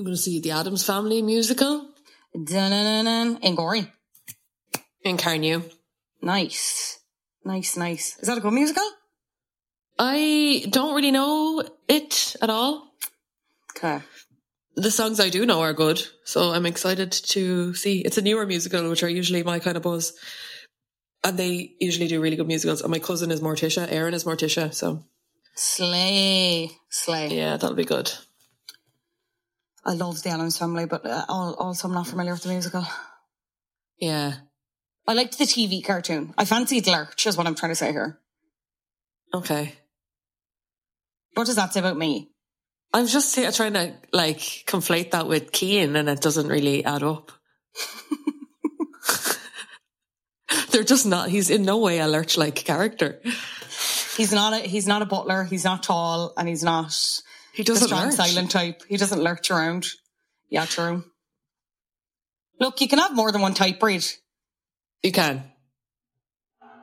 I'm going to see the Addams Family musical Dun-dun-dun-dun. In Gorey. in Carnew. Nice. Nice, nice. Is that a good musical? I don't really know it at all. Okay. The songs I do know are good, so I'm excited to see. It's a newer musical, which are usually my kind of buzz. And they usually do really good musicals. And my cousin is Morticia, Erin is Morticia, so Slay. Slay. yeah, that'll be good. I love the Addams Family, but uh, also I'm not familiar with the musical. Yeah. I liked the TV cartoon. I fancied Lurch, is what I'm trying to say here. Okay. What does that say about me? I'm just trying to like conflate that with Keane and it doesn't really add up. They're just not, he's in no way a lurch like character. He's not a he's not a butler. He's not tall, and he's not He doesn't strong lurch. silent type. He doesn't lurch around. Yeah, true. Look, you can have more than one type breed. You can.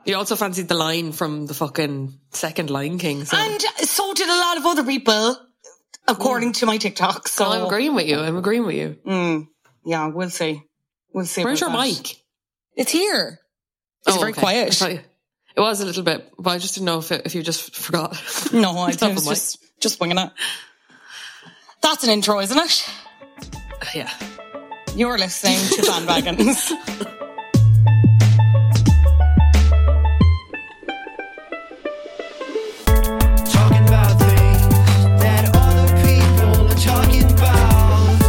You also fancied the line from the fucking second Lion King. So. And so did a lot of other people, according to my TikTok. So So I'm agreeing with you. I'm agreeing with you. Mm, yeah, we'll see. We'll see. Where's your that. mic? It's here. It's very okay. quiet. It was a little bit, but I just didn't know if it, if you just forgot. No, I was the mic. just just winging it. That's an intro, isn't it? yeah. You're listening to Bandwagons. Talking about things that other people are talking about.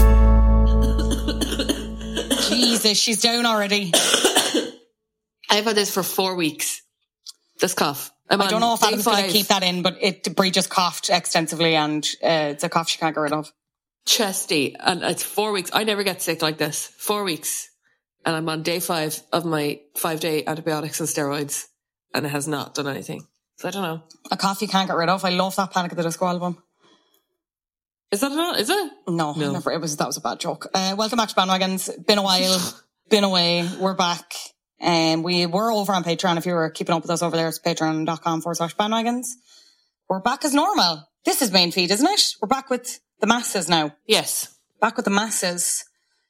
Jesus, she's down already. I've had this for four weeks. This cough. I'm I don't know if Adam's going to keep that in, but it Brie just coughed extensively, and uh, it's a cough she can't get rid of. chesty and it's four weeks. I never get sick like this. Four weeks. And I'm on day five of my five day antibiotics and steroids and it has not done anything. So I don't know. A cough you can't get rid of. I love that Panic at the Disco album. Is that not? Is it? No, No. never. It was that was a bad joke. Uh, welcome back to Bandwagons. Been a while. been away. We're back. And we were over on Patreon. If you were keeping up with us over there, it's patreon.com forward slash bandwagons. We're back as normal. This is main feed, isn't it? We're back with the masses now. Yes. Back with the masses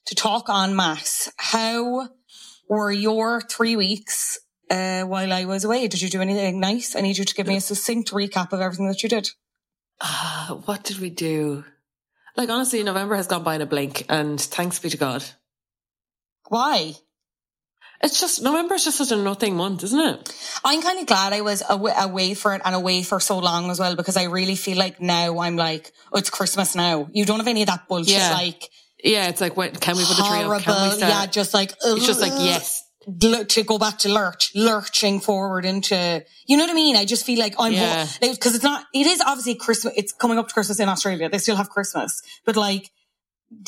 to talk on mass. How were your three weeks uh, while I was away? Did you do anything nice? I need you to give me a succinct recap of everything that you did. Uh, what did we do? Like honestly, November has gone by in a blink and thanks be to God. Why? It's just, November is just such a nothing month, isn't it? I'm kind of glad I was away, away for it and away for so long as well because I really feel like now I'm like, oh, it's Christmas now. You don't have any of that bullshit. Yeah. Like Yeah, it's like, when, can we put the tree up? Can we start? Yeah, just like it's just like, yes. To go back to lurch, lurching forward into, you know what I mean? I just feel like I'm, Yeah. because it's not, it is obviously Christmas, it's coming up to Christmas in Australia. They still have Christmas, but like,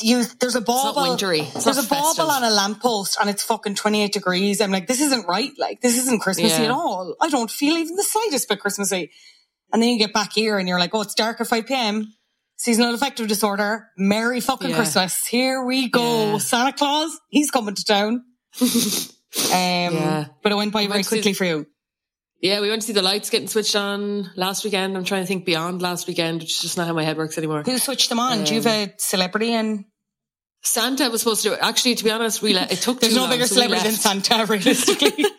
you, there's a bauble. wintry. It's there's a bauble on a lamppost and it's fucking 28 degrees. I'm like, this isn't right. Like, this isn't Christmassy Yeah. at all. I don't feel even the slightest bit Christmassy. And then you get back here and you're like, oh, it's dark at 5 p.m. Seasonal affective disorder. Merry fucking Yeah. Christmas. Here we go. Yeah. Santa Claus, he's coming to town. um, But it went by We very quickly for you. Yeah, we went to see the lights getting switched on last weekend. I'm trying to think beyond last weekend, which is just not how my head works anymore. Who switched them on? Do you have a celebrity and Santa was supposed to do it. Actually, to be honest, we le- it took there's too no long, bigger so we celebrity than. Santa, realistically.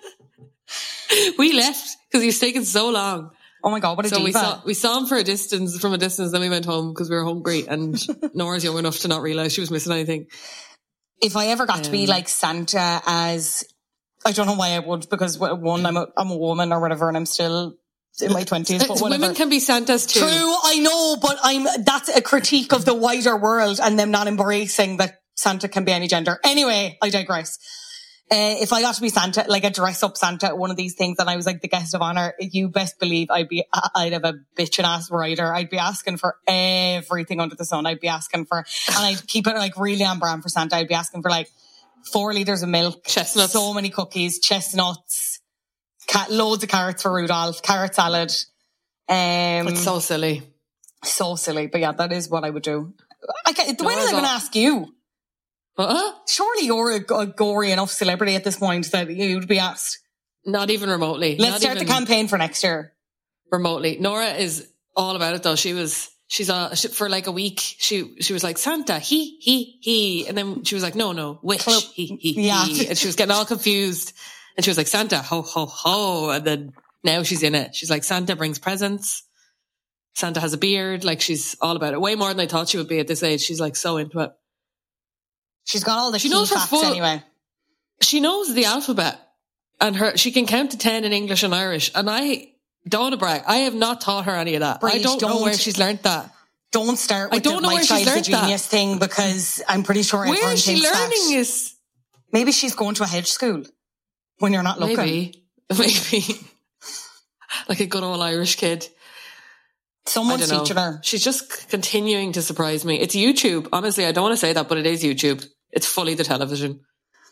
We left because he was taking so long. oh my God, what a So we diva. saw we saw him for a distance from a distance. Then we went home because we were hungry, and Nora's young enough to not realize she was missing anything. if I ever got to be Um, like Santa as, I don't know why I would because one, I'm a, I'm a woman or whatever and I'm still in my twenties, but whatever. Women can be Santas too. True, I know, but I'm, that's a critique of the wider world and them not embracing that Santa can be any gender. Anyway, I digress. Uh, if I got to be Santa, like a dress up Santa at one of these things and I was like the guest of honor, you best believe I'd be, I'd have a bitchin' ass rider. I'd be asking for everything under the sun. I'd be asking for, and I'd keep it like really on brand for Santa. I'd be asking for like four liters of milk, Chestnuts. so many cookies, chestnuts, cat, loads of carrots for Rudolph, carrot salad. Um, It's so silly. so silly, but yeah, that is what I would do. I can, when are Nora's they going to ask you? Uh-uh. Surely you're a, a gory enough celebrity at this point that you'd be asked. Not even remotely. Let's Not start the campaign for next year. remotely. Nora is all about it though. She was. She's uh, she, for like a week. She she was like Santa, he he he, and then she was like, no no, which Clo- he he Yeah. he, and she was getting all confused. And she was like Santa, ho ho ho, and then now she's in it. She's like Santa brings presents. Santa has a beard. Like she's all about it. Way more than I thought she would be at this age. She's like so into it. She's got all the She knows her facts full- anyway. she knows the alphabet and her she can count to 10 in english and irish and i don't want to brag i have not taught her any of that i don't, know don't. where she's learned that Don't start I with don't the know my where she's child's a learned that. genius thing because I'm pretty sure where is she learning that. this Maybe she's going to a hedge school when you're not looking. maybe maybe like a good old irish kid Someone's teaching her. She's just continuing to surprise me. It's YouTube. Honestly, I don't want to say that, but it is YouTube. It's fully the television.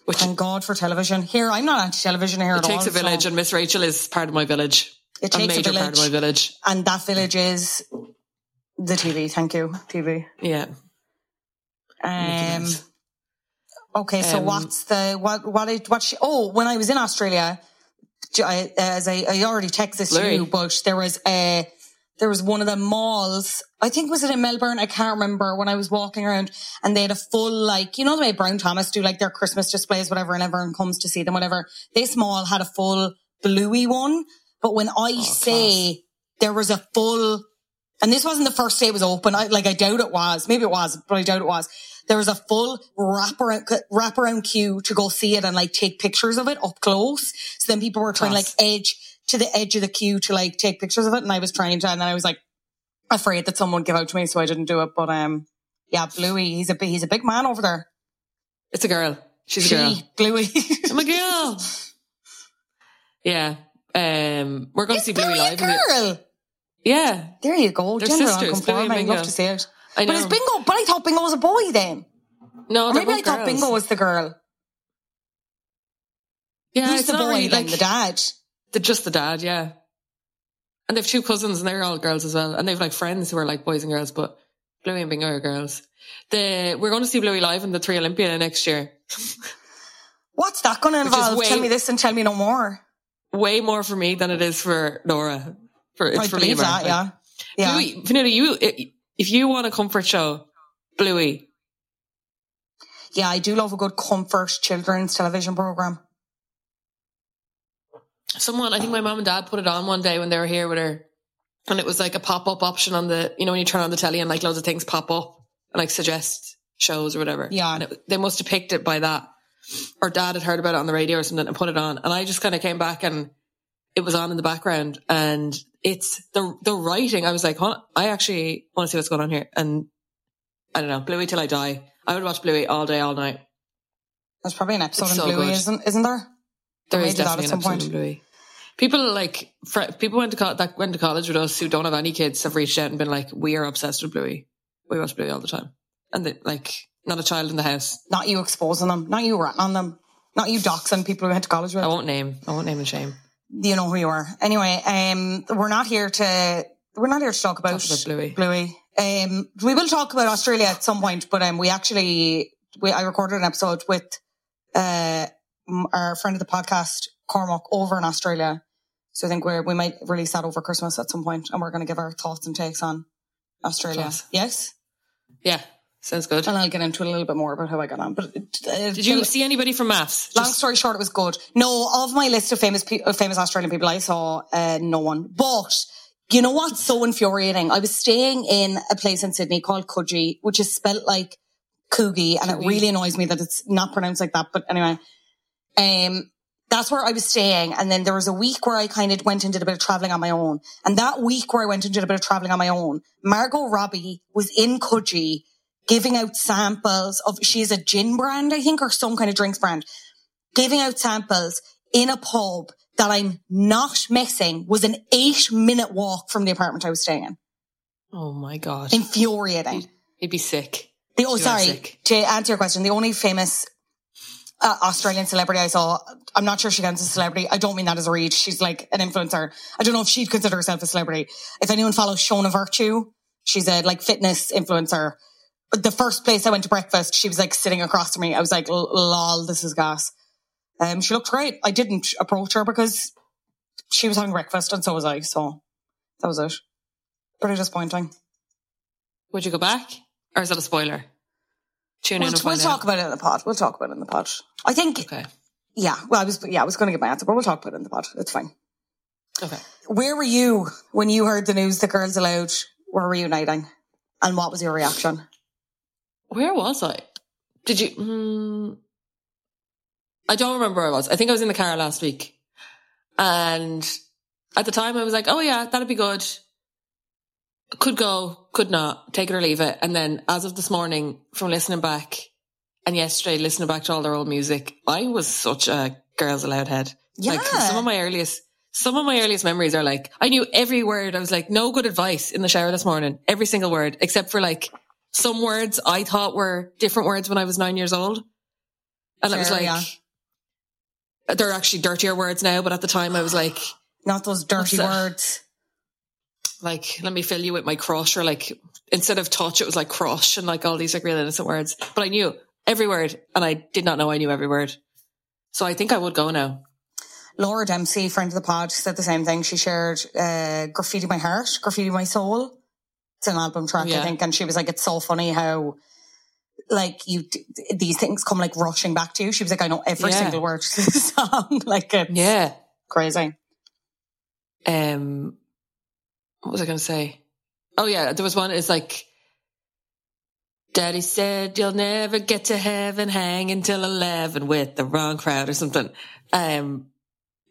Which Thank God for television. Here, I'm not anti-television here it at takes all. a village, so- and Miss Rachel is part of my village. It a takes a major part of village. my village. and that village is the TV. Thank you, TV. Yeah. Um, okay, so Um, what's the what what it, what she? Oh, when I was in Australia, I- as I, I already texted this to you, but there was a there was one of the malls. I think was it in Melbourne? I can't remember. When I was walking around, and they had a full like you know the way Brown Thomas do like their Christmas displays, whatever, and everyone comes to see them, whatever. This mall had a full bluey one, but when I say there was a full and this wasn't the first day it was open. I, like I doubt it was. Maybe it was, but I doubt it was. There was a full wraparound wraparound queue to go see it and like take pictures of it up close. So then people were trying to like edge to the edge of the queue to like take pictures of it, and I was trying to, and then I was like afraid that someone would give out to me, so I didn't do it. But um, yeah, Bluey, he's a he's a big man over there. It's a girl. She's a girl. Bluey. I'm a girl. Yeah. Um, we're going to see Bluey live. in the- girl. yeah. There you go. They're Gender sisters, Bluey and I'd love to see it. I know. But it's Bingo. But I thought Bingo was a boy then. No, Or maybe I both thought. Bingo was the girl. Yeah, it's the boy really like The dad. They're just the dad, yeah. And they've two cousins and they're all girls as well. And they've like friends who are like boys and girls, but Bluey and Bingo are girls. The, we're going to see Bluey live in the Three Olympia next year. What's that going to involve? way- Tell me this and tell me no more. Way more for me than it is for Nora. For, it's I for believe me, that, yeah. Yeah. Bluey, Vanilla, you, if you want a comfort show, Bluey, Yeah, I do love a good comfort children's television program. someone, I think my mom and dad put it on one day when they were here with her. And it was like a pop up option on the, you know, when you turn on the telly and like loads of things pop up and like suggest shows or whatever. Yeah. And it, they must have picked it by that. Or dad had heard about it on the radio or something and put it on. And I just kind of came back and it was on in the background and it's the, the writing. I was like, huh, I actually want to see what's going on here. And I don't know, Bluey till I die. I would watch Bluey all day, all night. There's probably an episode It's in so Bluey, good. isn't, isn't there? There is definitely an episode point. in Bluey. People like fr- people went to co- that went to college with us who don't have any kids have reached out and been like, "We are obsessed with Bluey. We watch Bluey all the time." And they, like, not a child in the house. Not you exposing them. Not you ratting on them. Not you doxing people who went to college with. I won't name. I won't name and shame. You know who you are. Anyway, um, we're not here to we're not here to talk about, Talk about Bluey. Bluey. Um, we will talk about Australia at some point, but um, we actually, we, I recorded an episode with uh, our friend of the podcast, Cormac, over in Australia. So I think we're, we might release that over Christmas at some point, and we're going to give our thoughts and takes on Australia. Class. Yes, Yeah, sounds good. and I'll get into it a little bit more about how I got on. But uh, Did you see anybody from maths? Long Just- story short, it was good. No, of my list of famous pe- of famous Australian people, I saw uh, no one. But you know what's so infuriating? I was staying in a place in Sydney called Coogee, which is spelt like Coogee, and it really annoys me that it's not pronounced like that. But anyway, um, that's where I was staying. And then there was a week where I kind of went and did a bit of traveling on my own. And that week where I went and did a bit of traveling on my own, Margot Robbie was in Coogee giving out samples of, she's a gin brand, I think, or some kind of drinks brand, giving out samples in a pub that I'm not missing was an eight minute walk from the apartment I was staying in. oh my god, Infuriating. he'd be sick. The, oh, sorry. To answer your question, the only famous uh, Australian celebrity I saw, I'm not sure she counts as a celebrity. I don't mean that as a read. She's like an influencer. I don't know if she'd consider herself a celebrity. If anyone follows Shona Vertue, she's a like fitness influencer. The first place I went to breakfast, she was like sitting across from me. I was like, lol, this is gas. Um, she looked great. I didn't approach her because she was having breakfast and so was I. So that was it. Pretty disappointing. Would you go back, or is that a spoiler? Tune We'll, in we'll talk out. about it in the pod. We'll talk about it in the pod. I think, Okay. yeah. Well, I was, yeah, I was going to get my answer, but we'll talk about it in the pod. It's fine. Okay. Where were you when you heard the news that Girls Aloud were reuniting, and what was your reaction? Where was I? Did you? Mm, I don't remember where I was. I think I was in the car last week, and at the time I was like, "Oh yeah, that'd be good." Could go, could not, take it or leave it. And then, as of this morning, from listening back, and yesterday listening back to all their old music, I was such a Girls Aloud head. Like Yeah. some of my earliest, some of my earliest memories are like I knew every word. I was like, no good advice in the shower this morning. Every single word, except for like some words I thought were different words when I was nine years old, and it was like yeah. they're actually dirtier words now. But at the time, I was like, Not those dirty words. like let me fill you with my crush, or like instead of touch, it was like crush, and like all these like real innocent words. But I knew every word, and I did not know I knew every word. So I think I would go now. Laura Dempsey, friend of the pod, said the same thing. She shared uh, "Graffiti My Heart," "Graffiti My Soul." It's an album track, I think, and she was like, "It's so funny how." Like you, these things come like rushing back to you. She was like, "I know every Yeah. single word to the song." like it's Yeah. crazy. um what was I gonna say? Oh yeah, there was one is like Daddy said you'll never get to heaven hanging till eleven with the wrong crowd or something. Um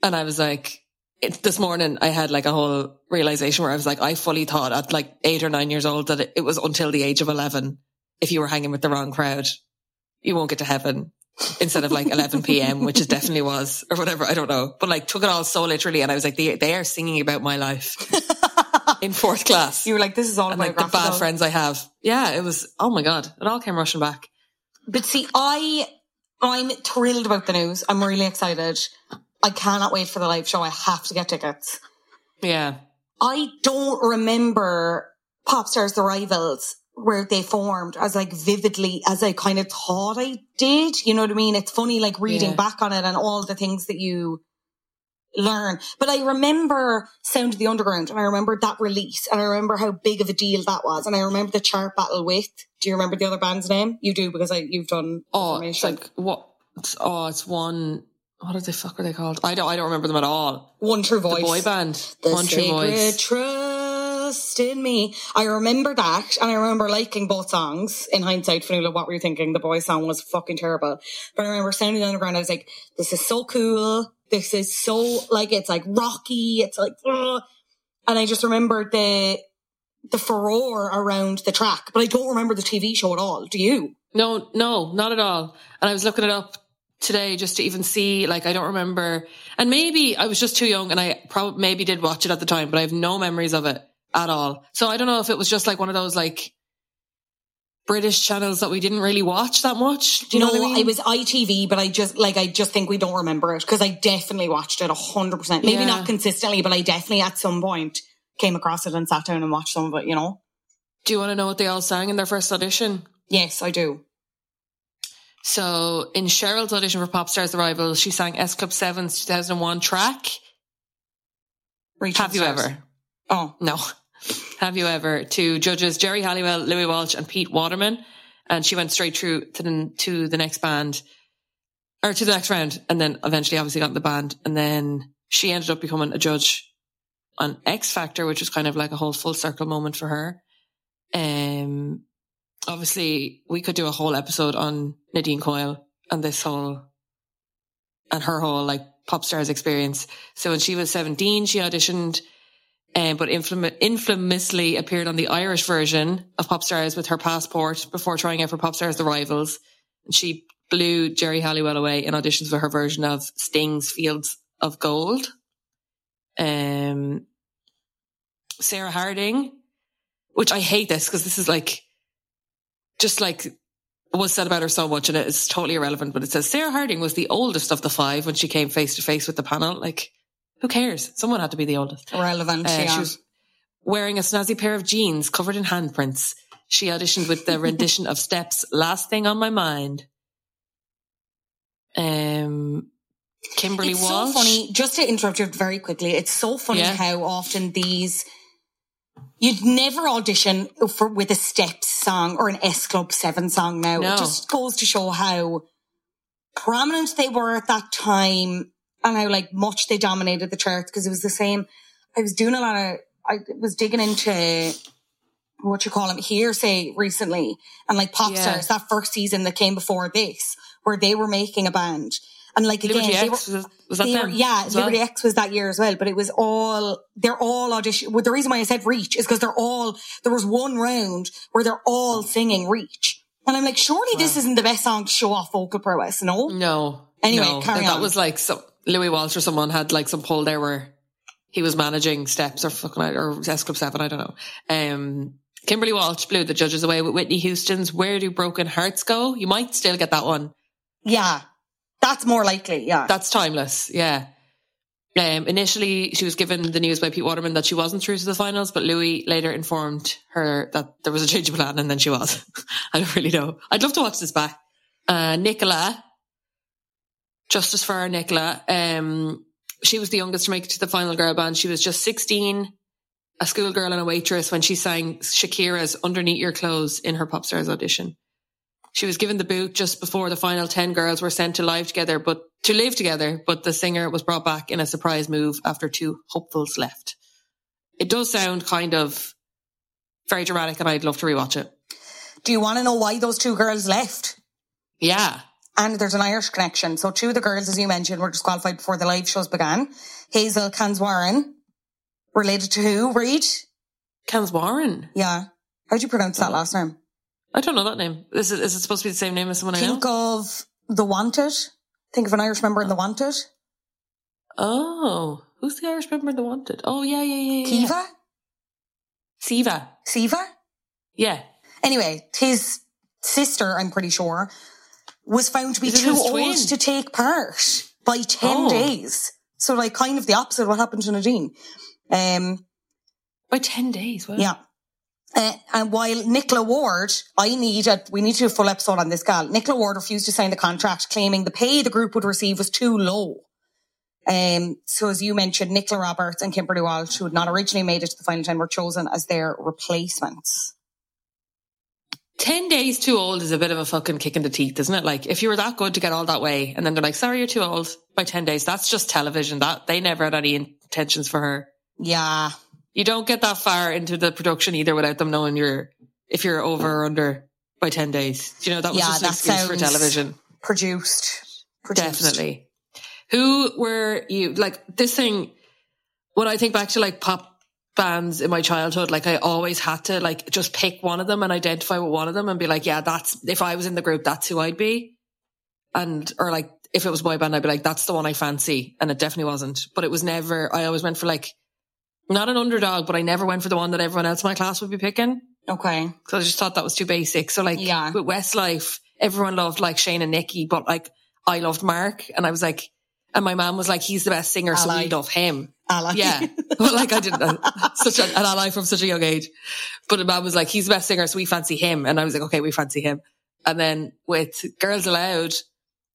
and I was like it, this morning I had like a whole realization where I was like, I fully thought at like eight or nine years old that it, it was until the age of 11. If you were hanging with the wrong crowd, you won't get to heaven instead of like 11 p.m., which it definitely was or whatever. I don't know, but like took it all so literally. And I was like, they, they are singing about my life in fourth class You were like, "This is all and about like the bad friends I have. Yeah, it was, oh my God, it all came rushing back. But see, I I'm thrilled about the news. I'm really excited. I cannot wait for the live show. I have to get tickets. Yeah. I don't remember Popstars The Rivals where they formed as like vividly as I kind of thought I did. You know what I mean? It's funny like reading Yeah. back on it and all the things that you learn. But I remember Sound of the Underground and I remember that release and I remember how big of a deal that was. And I remember the chart battle with, do you remember the other band's name? You do because I, you've done Oh, it's like, what? Oh, it's one, what are the fuck are they called? I don't, I don't remember them at all. One True The boy band. The One True sacred Voice. trust in me. I remember that, and I remember liking both songs. In hindsight, Fionnuala, what were you thinking? The boy song was fucking terrible, but I remember standing on the ground, I was like, "This is so cool. This is so like it's like rocky. It's like," ugh. and I just remember the the furore around the track, but I don't remember the TV show at all. Do you? No, no, not at all. And I was looking it up today just to even see, like, I don't remember. And maybe I was just too young and I probably maybe did watch it at the time, but I have no memories of it at all. So I don't know if it was just like one of those, like, British channels that we didn't really watch that much. Do you know what I mean? it was ITV, but I just like I just think we don't remember it because I definitely watched it hundred percent. Maybe Yeah. not consistently, but I definitely at some point came across it and sat down and watched some of it, you know? Do you want to know what they all sang in their first audition? Yes, I do. So in Cheryl's audition for Popstars The Rivals, she sang S Club 7's 2001 track. Have you upstairs. ever? Oh, No. Have you ever? To judges Geri Halliwell, Louis Walsh, and Pete Waterman, and she went straight through to the to the next band, or to the next round, and then eventually, obviously, got in the band, and then she ended up becoming a judge on X Factor, which was kind of like a whole full circle moment for her. Um, obviously, we could do a whole episode on Nadine Coyle and this whole and her whole like pop stars experience. So when she was 17, she auditioned, um, but infam- infamously appeared on the Irish version of Pop Stars with her passport before trying out for Pop Stars The Rivals. And she blew Geri Halliwell away in auditions for her version of Sting's Fields of Gold. Um, Sarah Harding, which I hate this because this is like, just like was said about her so much and it is totally irrelevant, but it says Sarah Harding was the oldest of the five when she came face to face with the panel. Like, who cares? Someone had to be the oldest. relevant. Uh, yeah. She was wearing a snazzy pair of jeans covered in handprints. She auditioned with the rendition of Steps Last Thing on My Mind. Um, Kimberly it's Walsh. so funny. Just to interrupt you very quickly, it's so funny Yeah. how often these you'd never audition for with a Steps song or an S Club Seven song. Now No. it just goes to show how prominent they were at that time and how like much they dominated the charts because it was the same. I was doing a lot of. I was digging into what you call them hearsay recently and like pop Yeah. stars that first season that came before this where they were making a band and like again Liberty they X, were, was, that were- yeah, well? Liberty X was that year as well, but it was all, they're all audition. Well, the reason why I said reach is because they're all, there was one round where they're all singing reach. And I'm like, surely this isn't the best song to show off vocal prowess, no? No. Anyway, no. carry that, on. That was like some Louis Walsh or someone had like some poll there where he was managing steps or fucking or S Club Seven, I don't know. Um Kimberly Walsh blew the judges away with Whitney Houston's Where Do Broken Hearts Go? You might still get that one. Yeah. That's more likely, yeah. That's timeless, yeah. Um, initially, she was given the news by Pete Waterman that she wasn't through to the finals, but Louis later informed her that there was a change of plan, and then she was. I don't really know. I'd love to watch this back. Uh, Nicola, justice for our Nicola. Um, she was the youngest to make it to the final girl band. She was just 16, a schoolgirl and a waitress when she sang Shakira's Underneath Your Clothes in her Pop Stars audition. She was given the boot just before the final 10 girls were sent to live together, but to live together, but the singer was brought back in a surprise move after two hopefuls left. It does sound kind of very dramatic and I'd love to rewatch it. Do you want to know why those two girls left? Yeah. And there's an Irish connection. So two of the girls, as you mentioned, were disqualified before the live shows began. Hazel Kaneswaran, related to who, Reed? Kaneswaran? Yeah. How'd you pronounce that oh. last name? I don't know that name. Is it, is it supposed to be the same name as someone I Think of The Wanted. Think of an Irish member in The Wanted. Oh, who's the Irish member in The Wanted? Oh, yeah, yeah, yeah. yeah. Kiva? Siva. Siva? Yeah. Anyway, his sister, I'm pretty sure, was found to be Is too old twin? to take part by 10 Oh. days. So like kind of the opposite of what happened to Nadine. Um, By 10 days. Wow. yeah. Uh, and while Nicola Ward, I need a, we need to do a full episode on this gal. Nicola Ward refused to sign the contract, claiming the pay the group would receive was too low. Um, so as you mentioned, Nicola Roberts and Kimberly Walsh, who had not originally made it to the final ten, were chosen as their replacements. 10 days too old is a bit of a fucking kick in the teeth, isn't it? Like, if you were that good to get all that way, and then they're like, sorry, you're too old by 10 days, that's just television. That They never had any intentions for her. Yeah. You don't get that far into the production either without them knowing you're, if you're over or under by 10 days. You know, that was Yeah, just an that excuse for television. Produced. produced. Definitely. Who were you like this thing? When I think back to like pop bands in my childhood, like I always had to like just pick one of them and identify with one of them and be like, yeah, that's if I was in the group, that's who I'd be. And or like if it was boy band, I'd be like, that's the one I fancy. And it definitely wasn't. But it was never I always went for like not an underdog, but I never went for the one that everyone else in my class would be picking. Okay. Because I just thought that was too basic. So like Yeah. with Westlife, everyone loved like Shane and Nicky, but like I loved Mark and I was like, and my mom was like, he's the best singer, so Ally. we love him. ally. Yeah. Well, like I didn't know. Such a, an ally from such a young age. But the man was like, he's the best singer, so we fancy him. And I was like, okay, we fancy him. And then with Girls Aloud,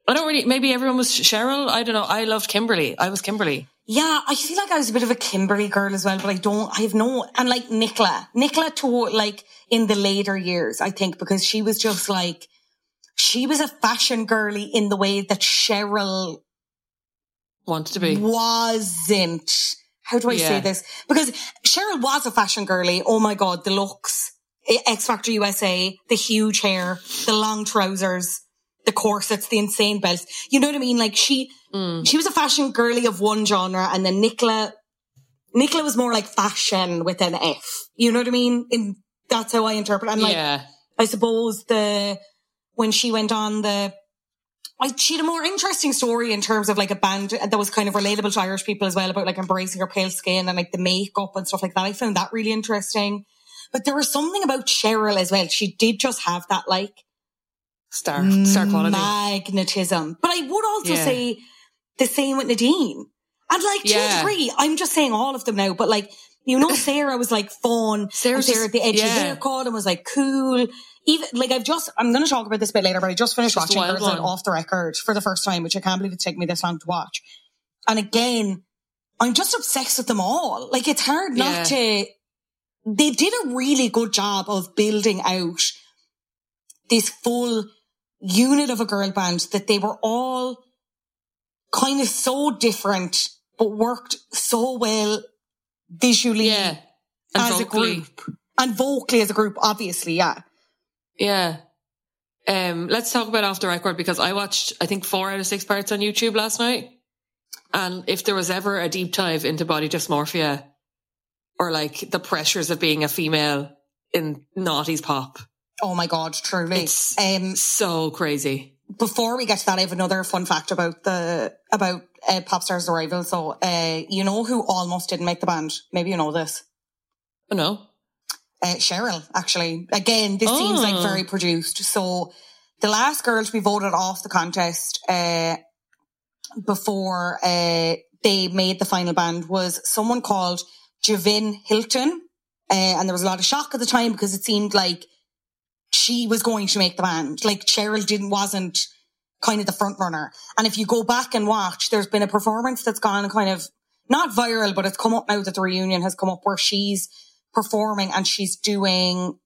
I don't really, maybe everyone was Cheryl. I don't know. I loved Kimberly. I was Kimberly. Yeah, I feel like I was a bit of a Kimberly girl as well, but I don't, I have no, and like Nicola, Nicola to like in the later years, I think, because she was just like, she was a fashion girly in the way that Cheryl Wanted to be. wasn't. How do I say this? Because Cheryl was a fashion girly. Oh my God, the looks, eh, X Factor USA, the huge hair, the long trousers, the corsets, the insane belts. You know what I mean? Like she, Mm. she was a fashion girly of one genre and then Nicola, Nicola was more like fashion with an F. You know what I mean? In, that's how I interpret. And like, yeah. I suppose the when she went on the I, she had a more interesting story in terms of like a band that was kind of relatable to Irish people as well about like embracing her pale skin and like the makeup and stuff like that. I found that really interesting. But there was something about Cheryl as well. She did just have that like Star, star quality. magnetism. But I would also Yeah. say the same with Nadine. And like Yeah. degree, I'm just saying all of them now, but like, you know, Sarah was like fun. Sarah just- had the edgy yeah. haircut and was like cool. Even like I've just, I'm going to talk about this a bit later, but I just finished Just watching Girls one. off the record for the first time, which I can't believe it's taken me this long to watch. And again, I'm just obsessed with them all. Like it's hard Yeah. not to, they did a really good job of building out this full unit of a girl band that they were all kind of so different, but worked so well visually Yeah. As vocally. a group and vocally as a group, obviously. Yeah. Yeah. Um, let's talk about off the record because I watched, I think, four out of six parts on YouTube last night. And if there was ever a deep dive into body dysmorphia or like the pressures of being a female in naughties pop, Oh my God, truly. It's- um, so crazy. Before we get to that, I have another fun fact about the, about uh, Popstars Arrival. So, uh, you know who almost didn't make the band? Maybe you know this. Oh no. uh, Cheryl, actually. Again, this seems like Oh. very produced. So the last girl to be voted off the contest uh, before uh, they made the final band was someone called Javine Hylton. Uh, and there was a lot of shock at the time because it seemed like she was going to make the band. Like Cheryl didn't, wasn't kind of the front runner. And if you go back and watch, there's been a performance that's gone kind of not viral, but it's come up now that the reunion has come up where she's performing and she's doing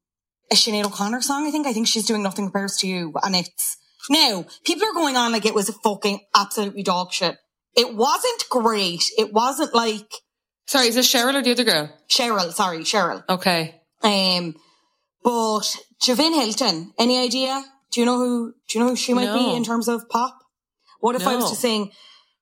a Sinead O'Connor song. I think. I think she's doing Nothing Compares to You. And it's now people are going on like it was fucking absolutely dog shit. It wasn't great. It wasn't like Sorry, is this Cheryl or the other girl? Cheryl. Sorry, Cheryl. Okay. Um, but Javine Hylton. Any idea? Do you know who? Do you know who she might be in terms of pop? What if I was to sing?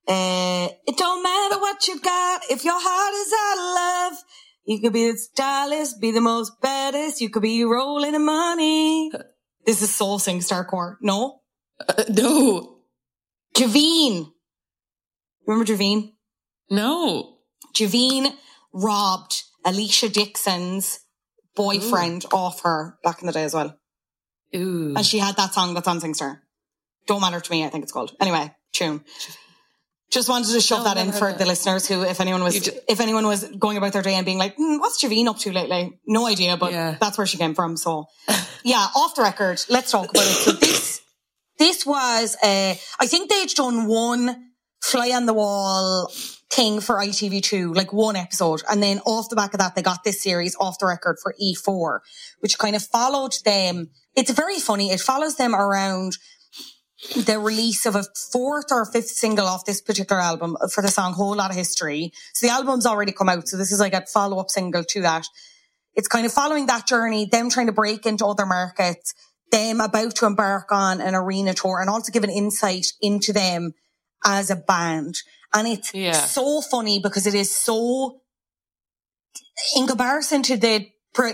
Uh, it don't matter what you got if your heart is out of love. You could be the stylist, be the most baddest. You could be rolling the money. This is soul sing starcore. No, Uh, no. Javine. Remember Javine? No. Javine robbed Alesha Dixon's boyfriend off her back in the day as well. Ooh. And she had that song that's on SingStar. Don't matter to me, I think it's called. Anyway, tune. Just wanted to shove No, that in for the listeners who, if anyone was, ju- if anyone was going about their day and being like, hmm, what's Javine up to lately? No idea, but Yeah. that's where she came from. So yeah, off the record, let's talk about it. So this, this was, uh, I think they'd done one fly on the wall thing for ITV2, like one episode. And then off the back of that, they got this series off the record for E4, which kind of followed them. It's very funny. It follows them around the release of a fourth or fifth single off this particular album for the song Whole Lot of History. So the album's already come out. So this is like a follow up single to that. It's kind of following that journey, them trying to break into other markets, them about to embark on an arena tour and also give an insight into them as a band. And it's Yeah. so funny because it is so in comparison to the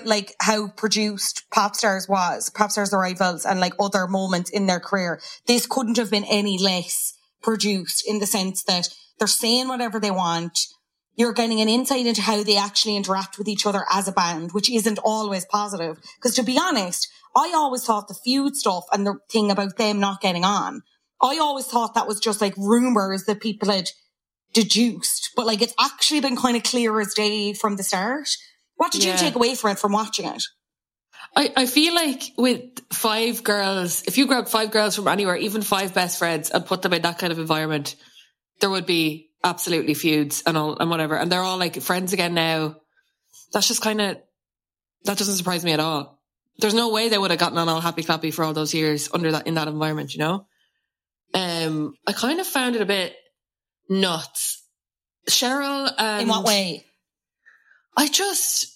like how produced pop stars was pop stars the rivals and like other moments in their career this couldn't have been any less produced in the sense that they're saying whatever they want you're getting an insight into how they actually interact with each other as a band which isn't always positive because to be honest i always thought the feud stuff and the thing about them not getting on i always thought that was just like rumors that people had deduced, but like it's actually been kind of clear as day from the start. What did Yeah. you take away from it from watching it? I, I feel like with five girls, if you grabbed five girls from anywhere, even five best friends, and put them in that kind of environment, there would be absolutely feuds and all and whatever. And they're all like friends again now. That's just kind of that doesn't surprise me at all. There's no way they would have gotten on all happy clappy for all those years under that in that environment, you know. Um, I kind of found it a bit nuts. Cheryl and In what way? I just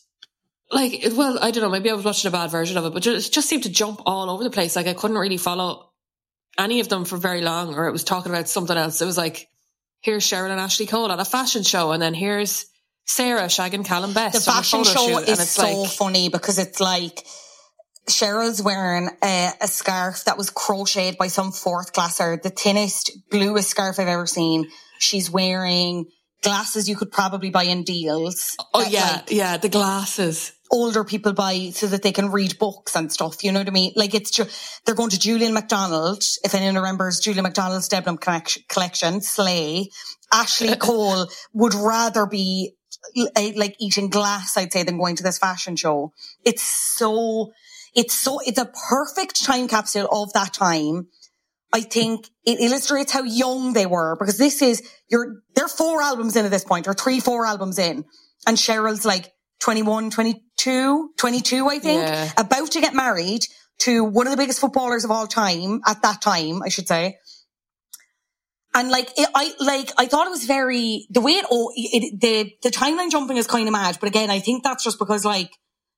like well, I don't know. Maybe I was watching a bad version of it, but it just seemed to jump all over the place. Like I couldn't really follow any of them for very long, or it was talking about something else. It was like here's Cheryl and Ashley Cole at a fashion show, and then here's Sarah shagging Callum Best. The fashion show shoot, and is it's so like, funny because it's like Cheryl's wearing a, a scarf that was crocheted by some fourth classer, the thinnest, bluest scarf I've ever seen. She's wearing glasses you could probably buy in deals. oh that, yeah, like, yeah, the glasses. older people buy so that they can read books and stuff. You know what I mean? Like it's just, they're going to Julien Macdonald. If anyone remembers Julien Macdonald's Debenham collection, collection Slay, Ashley Cole would rather be eh, like eating glass, I'd say, than going to this fashion show. It's so, it's so, it's a perfect time capsule of that time. I think it illustrates how young they were because this is, you're, they're four albums in at this point or three, four albums in. And Cheryl's like 21, 22, 22, I think, Yeah. about to get married to one of the biggest footballers of all time at that time, I should say. And like, it, I, like, I thought it was very, the way it, oh, it, the, the timeline jumping is kind of mad. But again, I think that's just because like,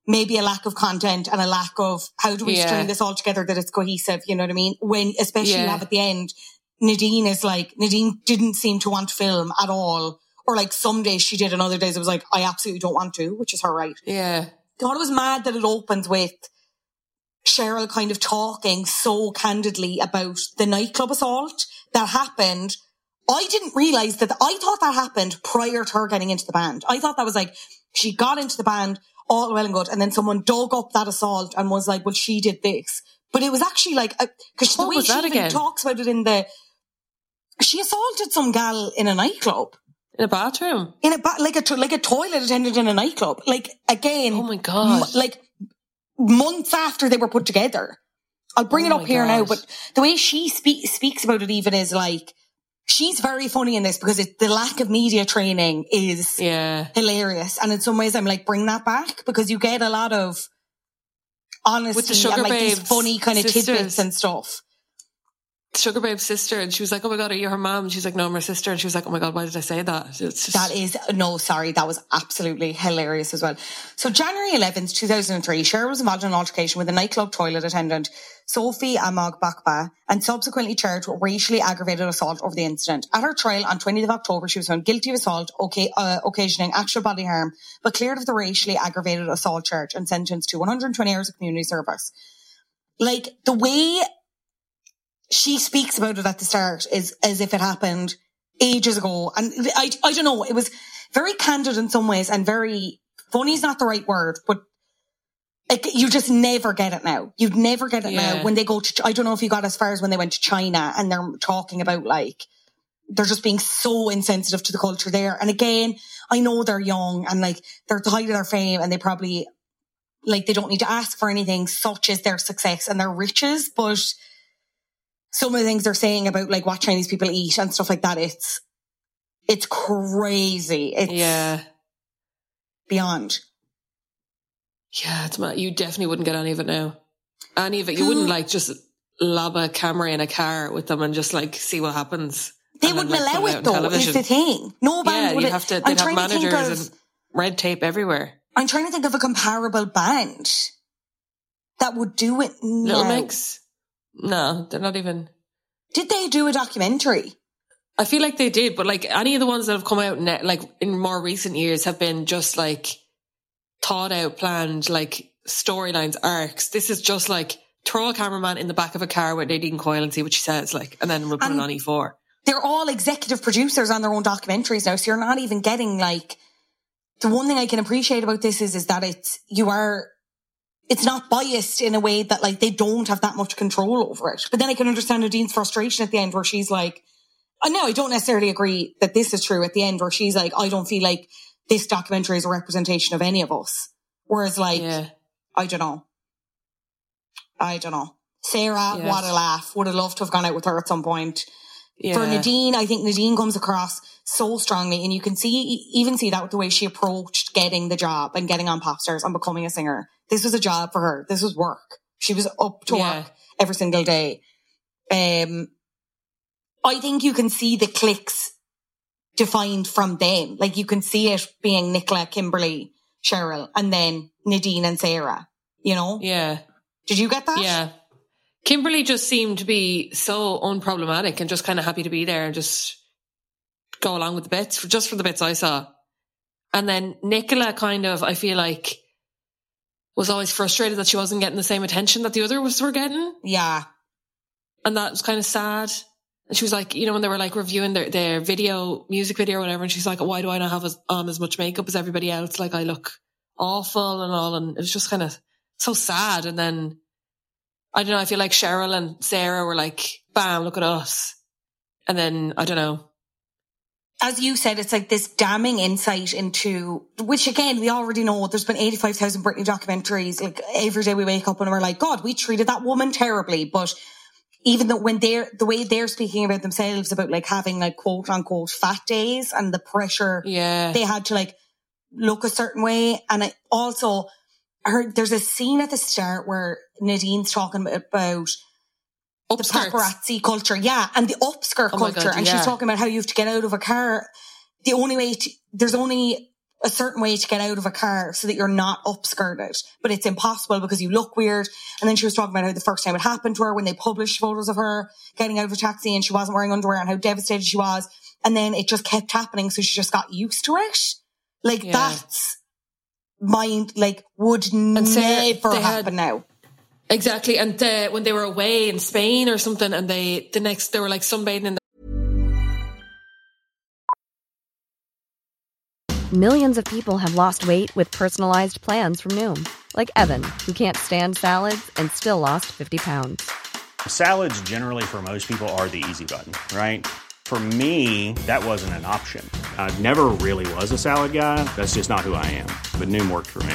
maybe a lack of content and a lack of how do we Yeah. string this all together that it's cohesive, you know what I mean? When, especially you have at the end, Nadine is like, Nadine didn't seem to want to film at all. Or like some days she did and other days it was like, I absolutely don't want to, which is her right. Yeah, thought it was mad that it opens with Cheryl kind of talking so candidly about the nightclub assault that happened. I didn't realize that I thought that happened prior to her getting into the band. I thought that was like she got into the band all well and good, and then someone dug up that assault and was like, "Well, she did this," but it was actually like uh, because the way was she that even again? talks about it in the she assaulted some gal in a nightclub in a bathroom. in a ba- like a like a toilet attendant in a nightclub. Like again, Oh my God. m- like months after they were put together. I'll bring Oh it up here now, but the way she spe- speaks about it even is like she's very funny in this because it, the lack of media training is Yeah, hilarious, and in some ways I'm like bring that back because you get a lot of honesty and like these funny kind of sisters. tidbits and stuff. Sugababe's sister, and she was like, "Oh my god, are you her mom?" And she's like, "No, I'm her sister." And she was like, "Oh my god, why did I say that?" Just, That is, no, sorry, that was absolutely hilarious as well. So January 11th, 2003, Cheryl was involved in an altercation with a nightclub toilet attendant, Sophie Amogbokpa, and subsequently charged with racially aggravated assault over the incident. At her trial on 20th of October, she was found guilty of assault, okay, uh, occasioning actual bodily harm, but cleared of the racially aggravated assault charge and sentenced to 120 hours of community service. Like, the way she speaks about it at the start is as if it happened ages ago. And I, I don't know, it was very candid in some ways and very funny is not the right word, but like, you just never get it now. You'd never get it Yeah. now when they go to, I don't know if you got as far as when they went to China and they're talking about like, they're just being so insensitive to the culture there. And again, I know they're young and like they're at the height of their fame and they probably like they don't need to ask for anything such as their success and their riches, but some of the things they're saying about like what Chinese people eat and stuff like that, it's it's crazy. It's yeah, beyond. yeah. It's mad. You definitely wouldn't get any of it now. Any of it, you wouldn't like just lob a camera in a car with them and just like see what happens. They wouldn't like, allow it though, is the thing. No band Yeah, would have to. They'd have managers of and red tape everywhere. I'm trying to think of a comparable band that would do it Little. Mix. No, they're not even. Did they do a documentary? I feel like they did, but like any of the ones that have come out ne- like in more recent years have been just like thought out, planned, like storylines, arcs. This is just like throw a cameraman in the back of a car with Nadine Coyle and see what she says, like, and then we'll put And- it on E E4. they're all executive producers on their own documentaries now. So you're not even getting like, the one thing I can appreciate about this is, is that it's, you are, it's not biased in a way that like they don't have that much control over it. But then I can understand Nadine's frustration at the end where she's like, uh, no, I don't necessarily agree that this is true at the end where she's like, I don't feel like this documentary is a representation of any of us. Whereas like, Yeah. I don't know. I don't know. Sarah, Yeah. what a laugh. Would have loved to have gone out with her at some point. Yeah. For Nadine, I think Nadine comes across so strongly and you can see, even see that with the way she approached getting the job and getting on pop stars and becoming a singer. This was a job for her. This was work. She was up to Yeah. work every single day. Um, I think you can see the clicks defined from them. Like you can see it being Nicola, Kimberly, Cheryl, and then Nadine and Sarah. You know? Yeah. Did you get that? Yeah. Kimberly just seemed to be so unproblematic and just kind of happy to be there and just go along with the bits, just for the bits I saw. And then Nicola kind of, I feel like, was always frustrated that she wasn't getting the same attention that the other was were getting. Yeah. And that was kind of sad. And she was like, you know, when they were like reviewing their, their video, music video or whatever, and she's like, why do I not have as, on as much makeup as everybody else? Like I look awful and all. And it was just kind of so sad. And then I don't know. I feel like Cheryl and Sarah were like, bam, look at us. And then I don't know. As you said, it's like this damning insight into, which again, we already know there's been 85,000 Britney documentaries. Like every day we wake up and we're like, God, we treated that woman terribly. But even though when they're, the way they're speaking about themselves about like having like quote unquote fat days and the pressure Yeah. they had to like look a certain way. And I also heard there's a scene at the start where Nadine's talking about the Upskirts. paparazzi culture. Yeah. And the upskirt Oh culture. God, and yeah. she's talking about how you have to get out of a car. The only way to, there's only a certain way to get out of a car so that you're not upskirted, but it's impossible because you look weird. And then she was talking about how the first time it happened to her when they published photos of her getting out of a taxi and she wasn't wearing underwear and how devastated she was. And then it just kept happening. So she just got used to it. Like Yeah. that's mind, like would never happen now. Exactly. And uh, when they were away in Spain or something and they, the next, they were like sunbathing in the Millions of people have lost weight with personalized plans from Noom, like Evan, who can't stand salads and still lost 50 pounds. Salads, generally, for most people, are the easy button, right? For me, that wasn't an option. I never really was a salad guy. That's just not who I am. But Noom worked for me.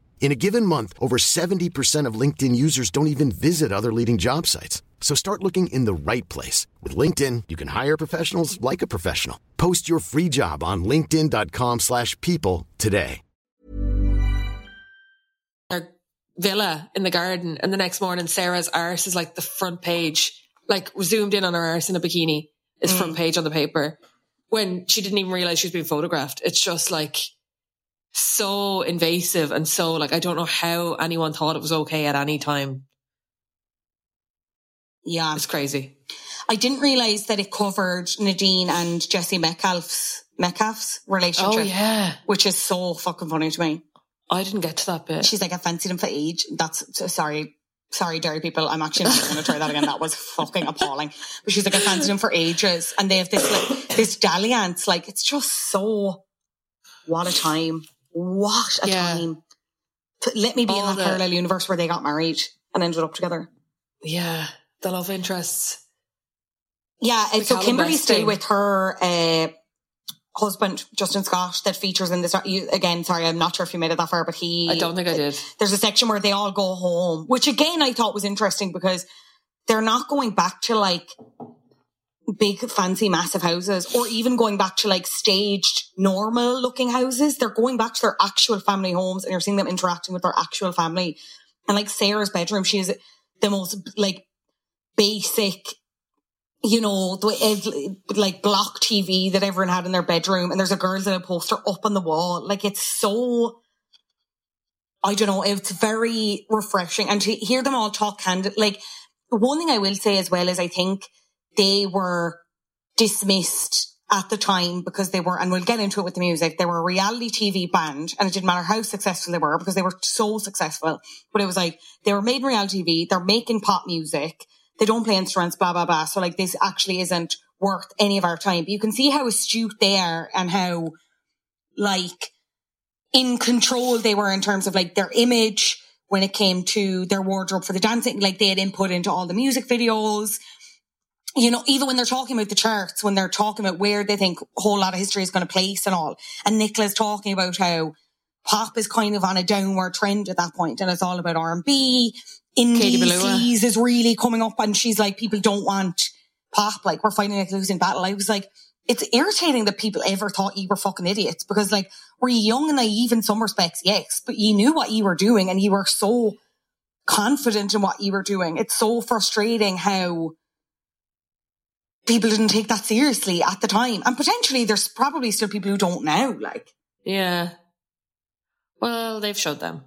In a given month, over 70% of LinkedIn users don't even visit other leading job sites. So start looking in the right place. With LinkedIn, you can hire professionals like a professional. Post your free job on linkedin.com slash people today. their villa in the garden. And the next morning, Sarah's arse is like the front page, like zoomed in on her arse in a bikini is front mm. page on the paper when she didn't even realize she was being photographed. It's just like so invasive and so like, I don't know how anyone thought it was okay at any time. Yeah. It's crazy. I didn't realize that it covered Nadine and Jesse Metcalfe's Metcalfe's relationship. Oh, yeah. Which is so fucking funny to me. I didn't get to that bit. She's like, I fancied him for age. That's sorry. Sorry, dairy people. I'm actually not going to try that again. That was fucking appalling. But she's like, I fancied him for ages. And they have this, like, this dalliance. Like, it's just so, what a time. What a Yeah. time. Let me be in that the- parallel universe where they got married and ended up together. Yeah. The love interests. Yeah, and The so Kimberly's still with her uh, husband, Justin Scott, that features in this. You, again, sorry, I'm not sure if you made it that far, but he. I don't think I did. There's a section where they all go home, which again I thought was interesting because they're not going back to like big, fancy, massive houses or even going back to like staged, normal looking houses. They're going back to their actual family homes and you're seeing them interacting with their actual family. And like Sarah's bedroom, she is the most like basic, you know, the like block TV that everyone had in their bedroom. And there's a girl's little poster up on the wall. Like it's so, I don't know, it's very refreshing. And to hear them all talk candid, like one thing I will say as well is I think they were dismissed at the time because they were, and we'll get into it with the music, they were a reality TV band and it didn't matter how successful they were because they were so successful. But it was like, they were made in reality TV, they're making pop music, they don't play instruments, blah, blah, blah. So like this actually isn't worth any of our time. But you can see how astute they are and how like in control they were in terms of like their image when it came to their wardrobe for the dancing. Like they had input into all the music videos. You know, even when they're talking about the charts, when they're talking about where they think a whole lot of history is going to place and all. And Nicola's talking about how pop is kind of on a downward trend at that point and it's all about R&B. Katie Indie Melua. Uh. is really coming up and she's like, people don't want pop. Like we're fighting a losing battle. I was like, it's irritating that people ever thought you were fucking idiots because like, were you young and naive in some respects? Yes, but you knew what you were doing and you were so confident in what you were doing. It's so frustrating how people didn't take that seriously at the time. And potentially there's probably still people who don't now. Like Yeah. Well, they've showed them.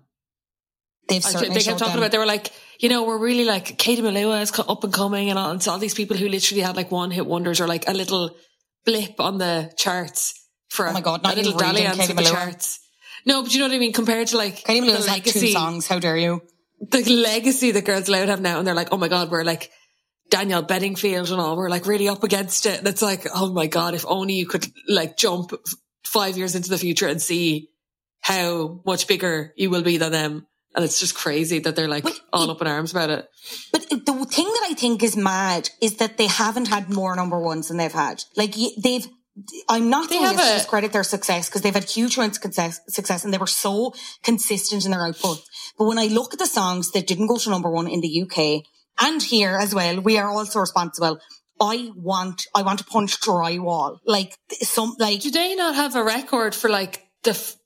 they've I- they kept talking them. about. They were like, you know, we're really like Katie Melua is up and coming, and all, and so all these people who literally had like one hit wonders or like a little blip on the charts for Oh my God, not a little dalliance with the charts. No, but you know what I mean. Compared to like Katie Melua's had two songs. How dare you? the legacy that Girls Aloud have now, and they're like, oh my god, we're like Danielle Bedingfield and all, we're like really up against it. And it's like, oh my god, if only you could like jump five years into the future and see how much bigger you will be than them. And it's just crazy that they're like all up in arms about it. But the thing that I think is mad is that they haven't had more number ones than they've had. Like they've, I'm not They this to discredit their success because they've had huge amounts of success, success and they were so consistent in their output. But when I look at the songs that didn't go to number one in the UK and here as well, we are also responsible. I want, I want to punch drywall. Like some, like, Do they not have a record for like the, f-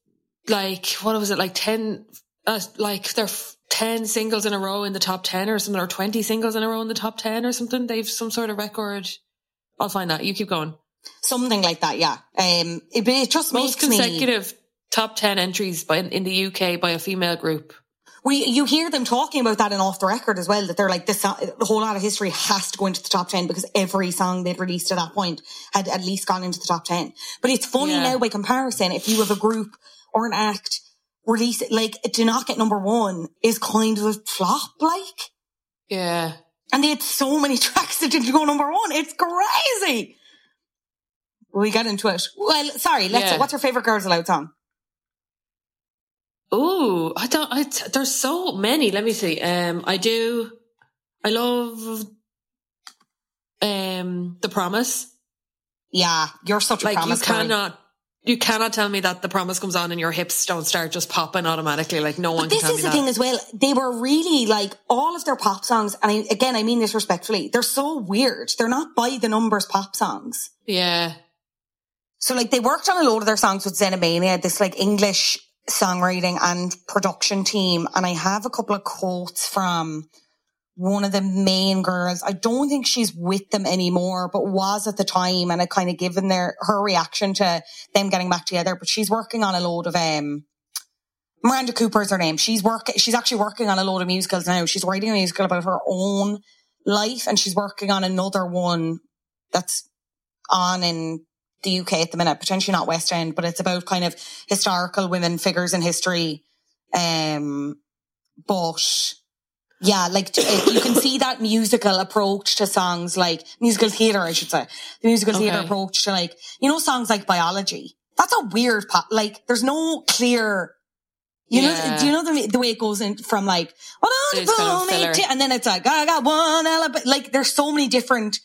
like, what was it, like 10, uh, like their f- 10 singles in a row in the top 10 or something, or 20 singles in a row in the top 10 or something? They've some sort of record. I'll find that. You keep going. something like that. Yeah. Um, it, it just Most makes me, consecutive top 10 entries by, in the UK by a female group. We, you hear them talking about that and off the record as well, that they're like, this, the whole lot of history has to go into the top 10 because every song they'd released at that point had at least gone into the top 10. But it's funny Yeah. now by comparison, if you have a group or an act release like to not get number one is kind of a flop, like. Yeah. And they had so many tracks that didn't go number one. It's crazy. We got into it. Well, sorry, let's, Yeah. what's your favorite Girls Aloud song? Ooh, I don't, I, there's so many. Let me see. Um, I do, I love, um, The Promise. Yeah, you're such a Like you promise girl. cannot, you cannot tell me that The Promise comes on and your hips don't start just popping automatically. Like no one But can this is the that. thing as well. They were really like all of their pop songs, and I, again, I mean this respectfully. They're so weird. They're not by the numbers pop songs. yeah. So like they worked on a load of their songs with Xenomania, this like English songwriting and production team. And I have a couple of quotes from one of the main girls. I don't think she's with them anymore, but was at the time and I kind of given their, her reaction to them getting back together. But she's working on a load of, um, Miranda Cooper is her name. She's working, she's actually working on a load of musicals now. She's writing a musical about her own life and she's working on another one that's on in the UK at the minute, potentially not West End, but it's about kind of historical women figures in history. Um, but yeah, like uh, you can see that musical approach to songs like musical theatre, I should say, the musical theatre approach to like, you know, songs like biology. That's a weird pop. Like there's no clear, you know, do you know the, the way it goes in from like, "What on It's kind of for me filler. to-" and then it's like, I got one element. Like there's so many different,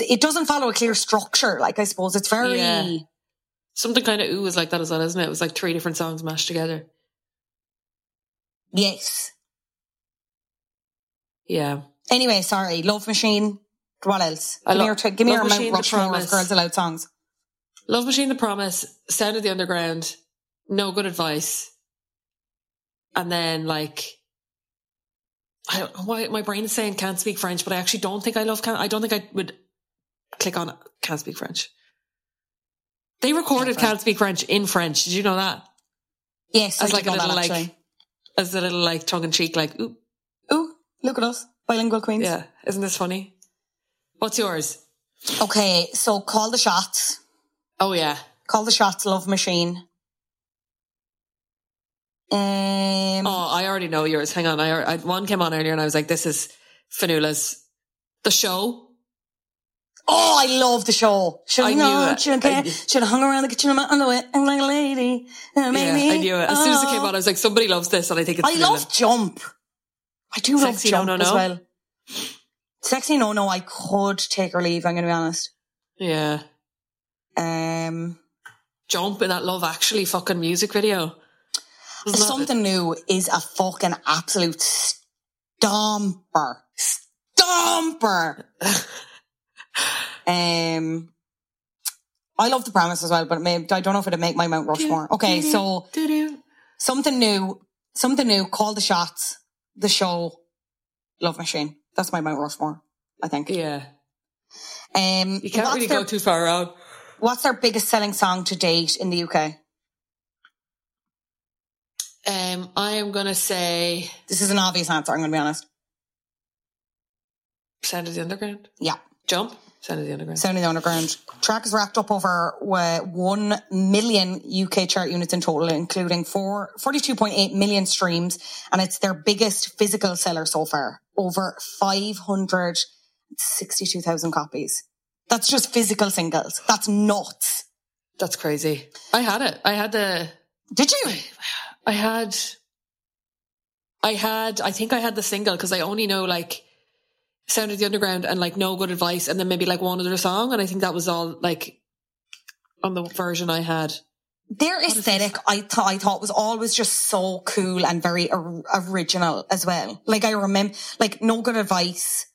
it doesn't follow a clear structure. Like I suppose it's very, Yeah. Something kind of ooh was like that as well, isn't it? It was like three different songs mashed together. yes. Yeah. Anyway, sorry. Love Machine. What else? I Give me lo- your, t- give me Love your Machine, Mount The Rushmore of. Girls Aloud songs. Love Machine, The Promise, Sound of the Underground, No Good Advice. And then like, I don't know why my brain is saying can't speak French, but I actually don't think I love can't. I don't think I would click on can't speak French. They recorded can't speak French in French. Did you know that? Yes, As I like a little that like as a little like tongue in cheek, like, ooh, Ooh, look at us. Bilingual queens. yeah, isn't this funny? What's yours? Okay, so Call the Shots. Oh yeah. Call the Shots, Love Machine. Um, Oh, I already know yours. Hang on. I, I one came on earlier and I was like, this is Fionnuala's The Show. Oh, I love the show. Should I have knew known, it. should have cared, should have hung around the kitchen of my underwear and like a lady. And Yeah, I knew it. As soon as it came oh. on, I was like, somebody loves this and I think it's I Fionnuala. love Jump. I do Sexy love No Jump No as well. Sexy No No, I could take or leave, I'm going to be honest. Yeah. Um, Jump in that Love Actually fucking music video. That- Something New is a fucking absolute stomper. Stomper! um, I love the premise as well, but may, I don't know if it'd make my Mount Rushmore. Okay, so something new, something new, call the shots, the show, Love Machine. That's my Mount Rushmore, I think. Yeah. Um, You can't really their, go too far out. What's their biggest selling song to date in the UK? Um, I am going to say This is an obvious answer, I'm going to be honest. Sound of the Underground. Yeah. Jump. Sound of the Underground. Sound of the Underground. Track has racked up over uh, 1 million UK chart units in total, including four, 42.8 million streams, and it's their biggest physical seller so far. Over 562,000 copies. That's just physical singles. That's nuts. That's crazy. I had it. I had the. Did you? I had. I had. I think I had the single because I only know like Sound of the Underground and like No Good Advice and then maybe like one other song and I think that was all like on the version I had. Their aesthetic, I thought, I thought was always just so cool and very or- original as well. Like I remember, like no good advice.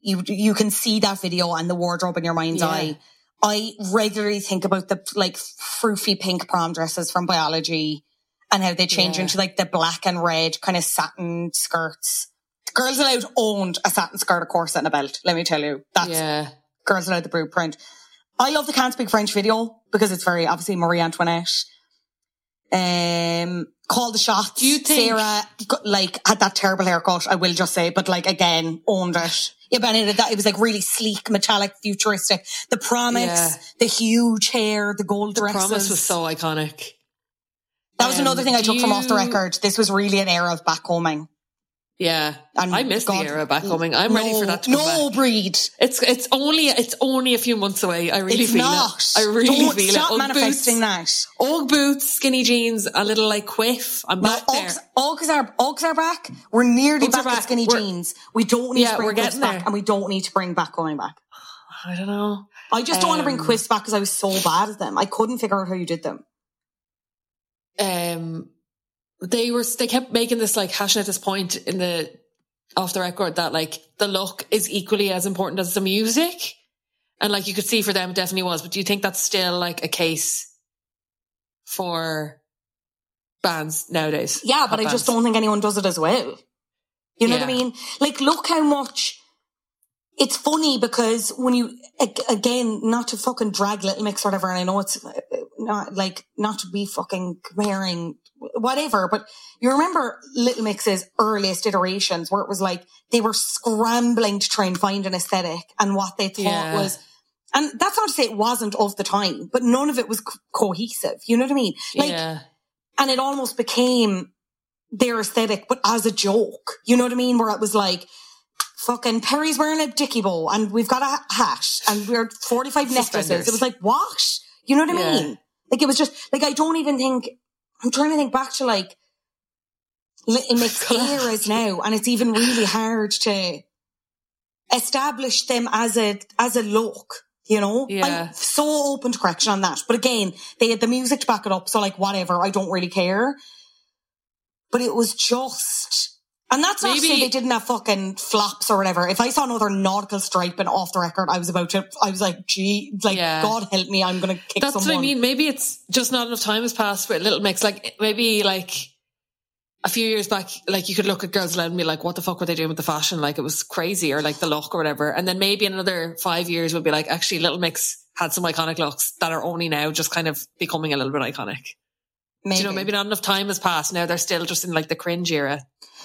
You you can see that video and the wardrobe in your mind's Yeah. eye. I regularly think about the like froofy pink prom dresses from biology and how they change Yeah. into like the black and red kind of satin skirts. Girls Aloud owned a satin skirt, a corset, and a belt. Let me tell you, that's Yeah. Girls Aloud the blueprint. I love the Can't Speak French video because it's very obviously Marie Antoinette. Um, call the shots. Do you think- Sarah like had that terrible haircut? I will just say, but like again, owned it. Yeah, but it, that, it was like really sleek, metallic, futuristic. The promise, Yeah. the huge hair, the gold The dresses. promise was so iconic. that was um, another thing I took from off the record. This was really an era of backcombing. Yeah. And I missed God- the era back coming. I'm ready for that to come No, back. breed. It's it's only it's only a few months away. I really it's feel not. it. I really Don't feel stop it. Ugg manifesting boots, that. Old boots, skinny jeans, a little like quiff. I'm No, back there. Uggs, are Uggs are back. We're nearly Uggs back, back. skinny We're- jeans. We don't need Yeah, to bring getting back, there. and we don't need to bring back going back. I don't know. I just don't want to bring Um, quiffs back because I was so bad at them. I couldn't figure out how you did them. um they were they kept making this like hashing at this point in the off the record that like the look is equally as important as the music and like you could see for them it definitely was but do you think that's still like a case for bands nowadays Yeah, but I just don't think anyone does it as well. You know what I mean? Like, look how much. It's funny because when you again, not to fucking drag Little Mix or whatever, and I know it's uh, not like not to be fucking comparing whatever, but you remember Little Mix's earliest iterations where it was like they were scrambling to try and find an aesthetic and what they thought Yeah. was. And that's not to say it wasn't of the time, but none of it was co- cohesive. You know what I mean? Like, yeah and it almost became their aesthetic, but as a joke. You know what I mean? Where it was like, fucking Perry's wearing a dicky bow and we've got a hat and we're 45 necklaces. It was like, what? You know what I Yeah. mean? Like it was just, like I don't even think, I'm trying to think back to like, Mix God. eras now and it's even really hard to establish them as a, as a look. You know, Yeah. I'm so open to correction on that. But again, they had the music to back it up. So like, whatever, I don't really care. But it was just, and that's not to say they didn't have fucking flops or whatever. If I saw another nautical stripe and off the record, I was about to, I was like, gee, like, Yeah. God help me, I'm going to kick That's someone. what I mean. Maybe it's just not enough time has passed with Little Mix. Like maybe like a few years back, like you could look at Girls Aloud and be like, what the fuck were they doing with the fashion? Like it was crazy or like the look or whatever. And then maybe in another five years we'll be like, actually Little Mix had some iconic looks that are only now just kind of becoming a little bit iconic. Maybe. Do you know, maybe not enough time has passed. Now they're still just in like the cringe era.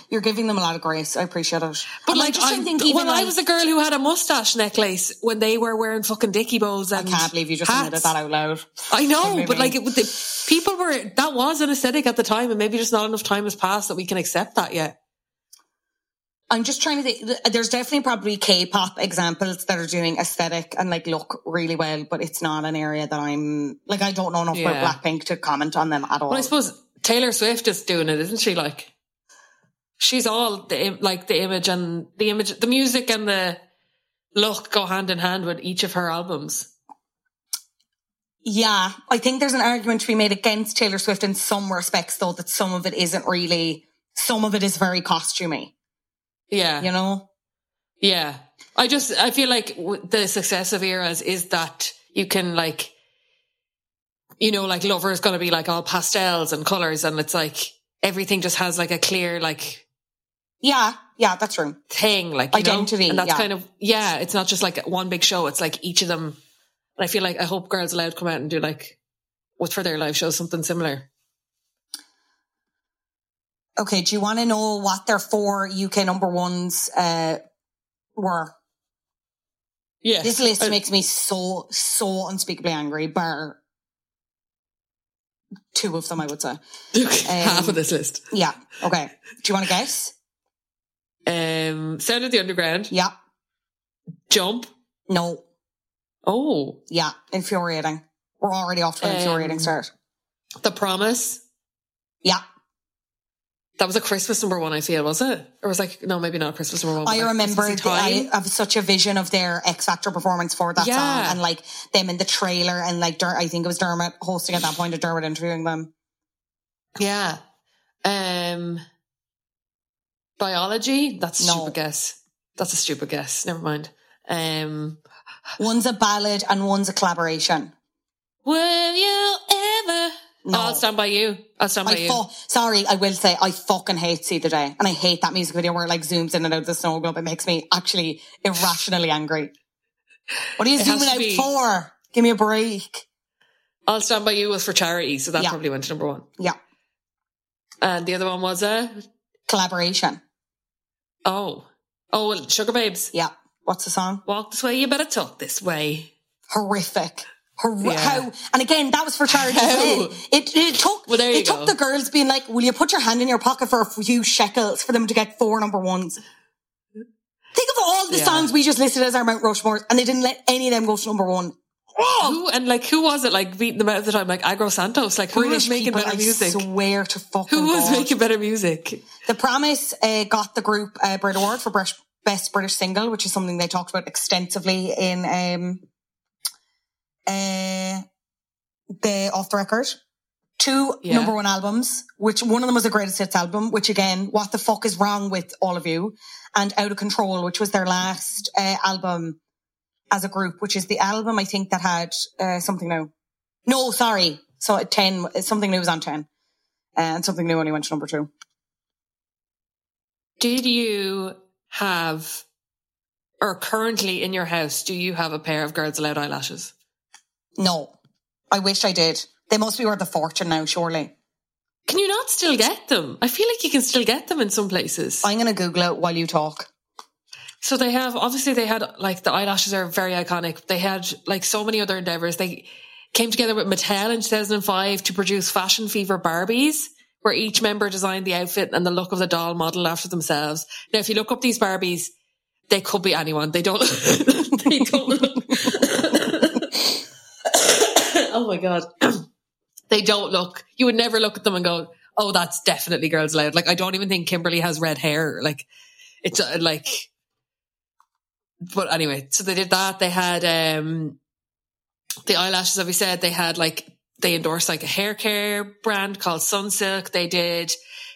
You're giving them a lot of grace. I appreciate it. But And like, I, think well, I was a girl who had a mustache necklace when they were wearing fucking dicky bows I can't believe you just hats. admitted that out loud. I know, but me. like it, the, people were that was an aesthetic at the time, and maybe just not enough time has passed that we can accept that yet. I'm just trying to think. There's definitely probably K-pop examples that are doing aesthetic and like look really well, but it's not an area that I'm like. I don't know enough Yeah. about Blackpink to comment on them at all. Well, I suppose Taylor Swift is doing it, isn't she? Like, she's all the like the image and the image, the music and the look go hand in hand with each of her albums. Yeah, I think there's an argument to be made against Taylor Swift in some respects, though, that some of it isn't really. Some of it is very costumey. Yeah, You know. yeah. I just I feel like the success of eras is that you can like, you know, like Lover is going to be like all pastels and colors, and it's like everything just has like a clear like Yeah, yeah, that's true. thing, like you know? Identity, and that's yeah. kind of yeah. It's not just like one big show. It's like each of them. And I feel like I hope Girls Aloud come out and do like with for their live shows something similar. Okay, do you want to know what their four UK number ones uh, were? Yes, This list Uh, makes me so, so unspeakably angry, bar two of them, I would say. half Um, of this list. Yeah. Okay. Do you want to guess? Um, Sound of the Underground, Yeah. Jump. No. Oh, Yeah. Infuriating. We're already off to an Um, infuriating start. The Promise. Yeah. That was a Christmas number one. I feel was it, or was like no, maybe not a Christmas number one. I like, remember Christmassy I have such a vision of their X Factor performance for that Yeah. song and like them in the trailer and like Der- I think it was Dermot hosting at that point, or Dermot interviewing them. Yeah. Um biology. That's a No. stupid guess. That's a stupid guess. Never mind. Um One's a ballad and one's a collaboration. Will you ever No. Oh, I'll stand by you. I'll stand by I you. fu- sorry, I will say I fucking hate See the Day. And I hate that music video where it like zooms in and out of the snow globe. It makes me actually irrationally angry. What are you It zooming out be- for? Give me a break. I'll stand by you was for charity, so that Yeah. probably went to number one. Yeah. And the other one was a Collaboration. oh. Oh Sugababes. Yeah. What's the song? Walk this way, you better talk this way. Horrific. Hor- Yeah. How and again that was for charity. It it took Well, there you it took the girls being like, "Will you put your hand in your pocket for a few shekels for them to get four number ones?" Think of all the Yeah. songs we just listed as our Mount Rushmore, and they didn't let any of them go to number one. Who and like who was it like beating them out at the time? Like Aggro Santos. Like who British was making people, better I music? swear to fucking Who was God. making better music? The Promise uh, got the group uh, Brit Award for Brit- Best British Single, which is something they talked about extensively in um, uh, the Off the Record. Two Yeah. number one albums, which one of them was a greatest hits album, which again, what the fuck is wrong with all of you? And Out of Control, which was their last uh, album as a group, which is the album I think that had uh, something new. No, sorry. So at 10, something new was on 10. And something new only went to number two. Did you have or currently in your house, do you have a pair of Girls Aloud eyelashes? No, I wish I did. They must be worth a fortune now, surely. Can you not still get them? I feel like you can still get them in some places. I'm going to Google it while you talk. So they have obviously they had like the eyelashes are very iconic. They had like so many other endeavors. They came together with Mattel in 2005 to produce Fashion Fever Barbies, where each member designed the outfit and the look of the doll model after themselves. Now, if you look up these Barbies, they could be anyone. They don't. they don't. Look, oh my god, they don't look. You would never look at them and go, "Oh, that's definitely Girls Aloud." Like I don't even think Kimberly has red hair. Like it's uh, like but anyway, so they did that. They had um the eyelashes, as we said, they had like they endorsed like a hair care brand called Sunsilk. They did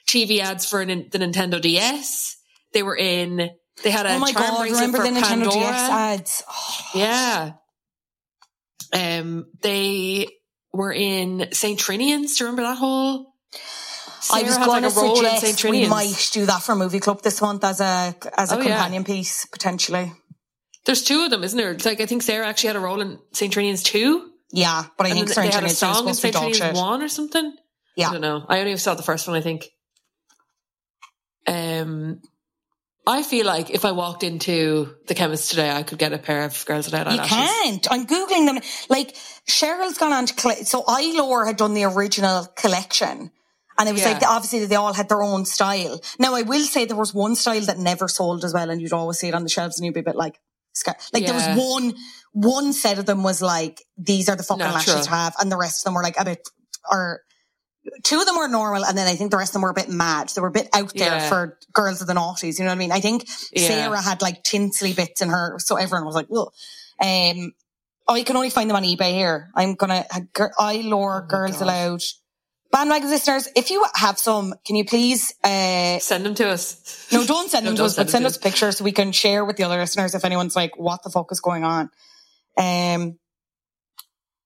TV ads for an, the Nintendo DS. They were in. They had a oh my charm God, remember for the Nintendo Pandora. DS ads? Oh, Yeah. Um, they were in Saint Trinian's. Do you remember that whole? I was going like, to a role in Saint suggest we might do that for a Movie Club this month as a as a Oh, yeah. companion piece, potentially. There's two of them, isn't there? It's like I think Sarah actually had a role in Saint Trinian's two. Yeah, but I And think Saint they had a Trinian's song in supposed to be Saint Trinian's one or something. Yeah, I don't know. I only saw the first one, I think. Um, I feel like if I walked into the chemist today, I could get a pair of Girls Without You can't. I'm googling them. Like Cheryl's gone on to colle- so Eylure had done the original collection, and it was Yeah. like obviously they all had their own style. Now I will say there was one style that never sold as well, and you'd always see it on the shelves, and you'd be a bit like, scared. like there was one one set of them was like these are the fucking Natural. lashes to have, and the rest of them were like a bit or. Two of them were normal, and then I think the rest of them were a bit mad. They were a bit out there Yeah. for girls of the noughties. You know what I mean? I think Yeah. Sarah had like tinsely bits in her, so everyone was like, well, Um, you can only find them on eBay here. I'm gonna, I lore Girls Oh God. Aloud. Bandwagon listeners, if you have some, can you please, uh, Send them to us. no, don't send No, them to don't us, send but send to us pictures so we can share with the other listeners if anyone's like, what the fuck is going on? Um,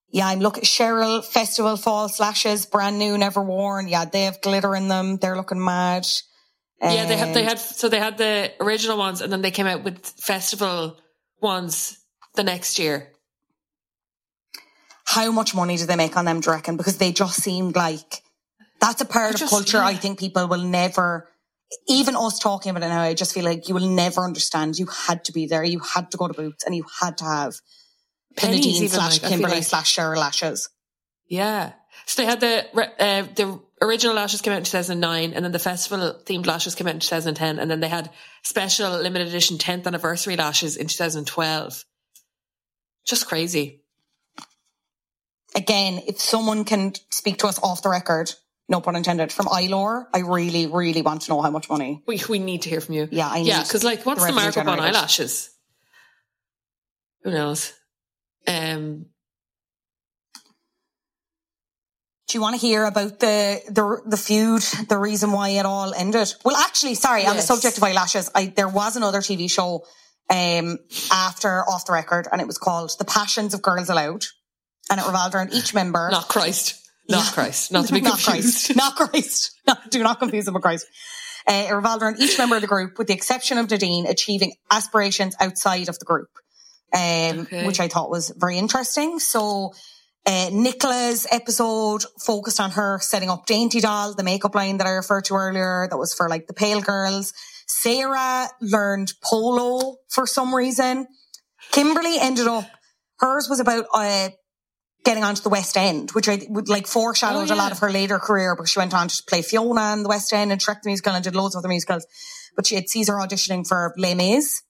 yeah, I'm looking, Cheryl Festival Fall Slashes, brand new, never worn. Yeah, they have glitter in them. They're looking mad. Yeah, they had they Um, had so they had the original ones, and then they came out with festival ones the next year. How much money do they make on them, do you reckon? Because they just seemed like that's a part I of just- culture I think people will never, even us talking about it now, I just feel like you will never understand. You had to be there. You had to go to Boots and you had to have Pennies slash like, Kimberly like. slash Cheryl lashes. Yeah, so they had the uh, the original lashes came out in two thousand nine, and then the festival themed lashes came out in two thousand ten, and then they had special limited edition tenth anniversary lashes in two thousand twelve. Just crazy. Again, if someone can speak to us off the record, no pun intended, from Eylure, I really, really want to know how much money. We we need to hear from you. Yeah, I yeah, because like, what's the the, markup on eyelashes? Who knows? Um, Do you want to hear about the, the the feud, the reason why it all ended? Well, actually, sorry, on the subject of eyelashes, I there was another TV show um after Off the Record, and it was called The Passions of Girls Aloud, and it revolved around each member. not Christ, not Yeah. Christ, not to be confused. not. Christ, not Christ. No, do not confuse them with Christ. Uh, it revolved around each member of the group, with the exception of Nadine, achieving aspirations outside of the group, um, Okay. which I thought was very interesting. So, uh, Nicola's episode focused on her setting up Dainty Doll, the makeup line that I referred to earlier, that was for like the pale girls. Sarah learned polo for some reason. Kimberly ended up, hers was about, uh, getting onto the West End, which I would like foreshadowed Oh, a lot of her later career, but she went on to play Fiona in the West End and Shrek the Musical and did loads of other musicals. But she had Caesar auditioning for Les Mis.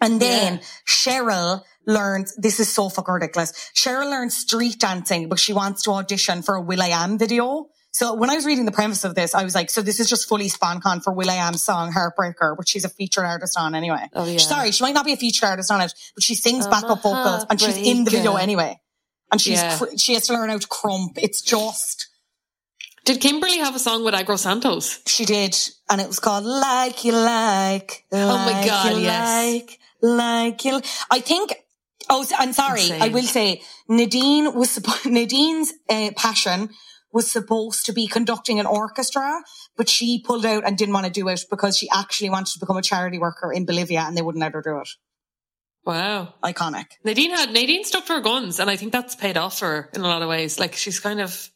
And then Yeah. Cheryl learned, this is so fucking ridiculous. Cheryl learned street dancing, but she wants to audition for a will.i.am video. So when I was reading the premise of this, I was like, so this is just fully SponCon for will.i.am's song Heartbreaker, which she's a featured artist on anyway. Oh, yeah. Sorry, she might not be a featured artist on it, but she sings I'm backup vocals and she's in the video anyway. And she's, Yeah. cr- she has to learn how to krump. It's just, Did Kimberly have a song with Aggro Santos? she did. And it was called Like You Like. Oh my God, You yes. Like, like you. I think, oh, I'm sorry. Insane. I will say Nadine was, Nadine's uh, passion was supposed to be conducting an orchestra, but she pulled out and didn't want to do it because she actually wanted to become a charity worker in Bolivia and they wouldn't let her do it. Wow. Iconic. Nadine had Nadine stuck to her guns, and I think that's paid off for her in a lot of ways. Like she's kind of,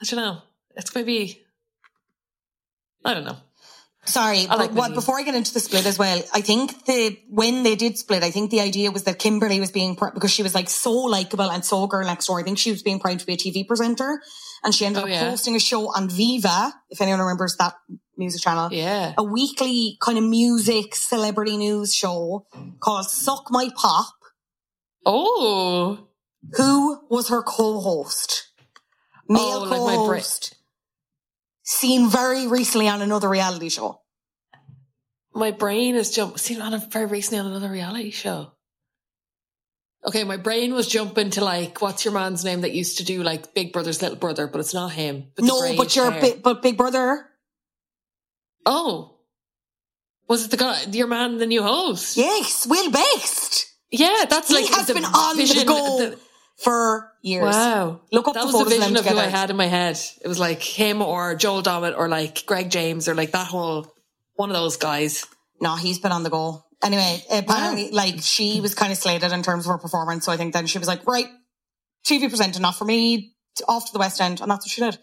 I don't know. It's maybe, I don't know. Sorry, but like what, before I get into the split as well, I think the when they did split, I think the idea was that Kimberly was being because she was like so likable and so girl next door. I think she was being proud to be a TV presenter, and she ended Oh, up yeah. hosting a show on Viva, if anyone remembers that music channel. Yeah. a weekly kind of music celebrity news show called Suck My Pop. Oh, Who was her co-host? Male Oh, like my bra- co-host. Seen very recently on another reality show. my brain is jump. Seen on a very recently on another reality show. Okay, my brain was jumping to like, what's your man's name that used to do like Big Brother's little brother, but it's not him. the no, but your big, but Big Brother. Oh, was it the guy, your man, the new host? Yes, Will Best. Yeah, that's like He has the been on the vision- go the- for years. Wow. Look up that the was the photos of vision of who I had in my head. It was like him or Joel Dommett or like Greg James or like that whole one of those guys. No, he's been on the go. Anyway, apparently, like she was kind of slated in terms of her performance. So I think then she was like, right, TV presenter, not for me, off to the West End, and that's what she did.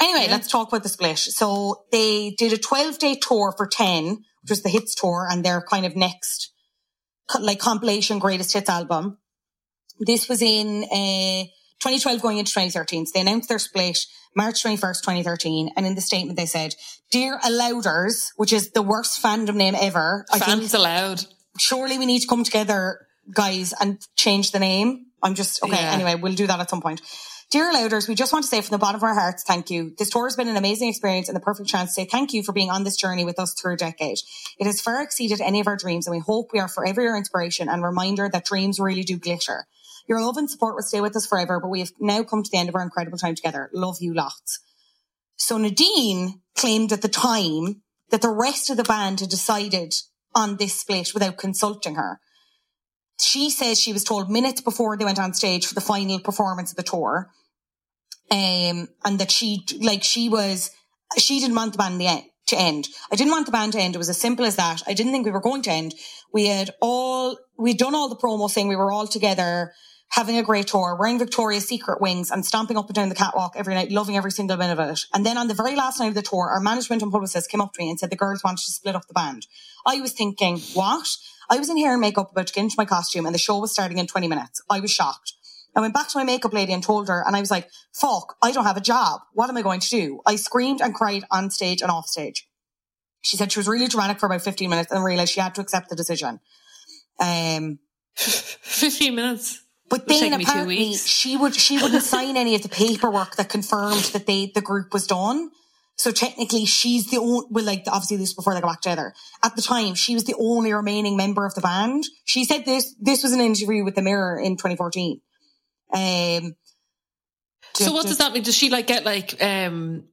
Anyway, let's talk about the split. So they did a 12 day tour for 10, which was the hits tour and their kind of next like compilation greatest hits album. This was in uh, 2012 going into 2013. So they announced their split March 21st, 2013. And in the statement they said, Dear Allouders, which is the worst fandom name ever. I think Fans allowed. surely we need to come together, guys, and change the name. I'm just, okay, Yeah. anyway, we'll do that at some point. Dear Louders, we just want to say from the bottom of our hearts, thank you. This tour has been an amazing experience and the perfect chance to say thank you for being on this journey with us through a decade. It has far exceeded any of our dreams and we hope we are forever your inspiration and reminder that dreams really do glitter. Your love and support will stay with us forever, but we have now come to the end of our incredible time together. Love you lots. So Nadine claimed at the time that the rest of the band had decided on this split without consulting her. She says she was told minutes before they went on stage for the final performance of the tour. Um, and that she, like, she was, she didn't want the band to end. I didn't want the band to end. It was as simple as that. I didn't think we were going to end. We had all, we'd done all the promo saying we were all together having a great tour, wearing Victoria's Secret wings and stomping up and down the catwalk every night, loving every single minute of it. And then on the very last night of the tour, our management and publicist came up to me and said the girls wanted to split up the band. I was thinking, what? I was in hair and makeup about to get into my costume and the show was starting in 20 minutes. I was shocked. I went back to my makeup lady and told her, and I was like, fuck, I don't have a job. What am I going to do? I screamed and cried on stage and off stage. She said she was really dramatic for about 15 minutes and realized she had to accept the decision. Um, 15 minutes. But then apparently she would she wouldn't sign any of the paperwork that confirmed that they the group was done. So technically, she's the only well, like obviously this was before they got back together. At the time, she was the only remaining member of the band. She said this this was an interview with the Mirror in 2014. Um, So what does that mean? Does she like get like um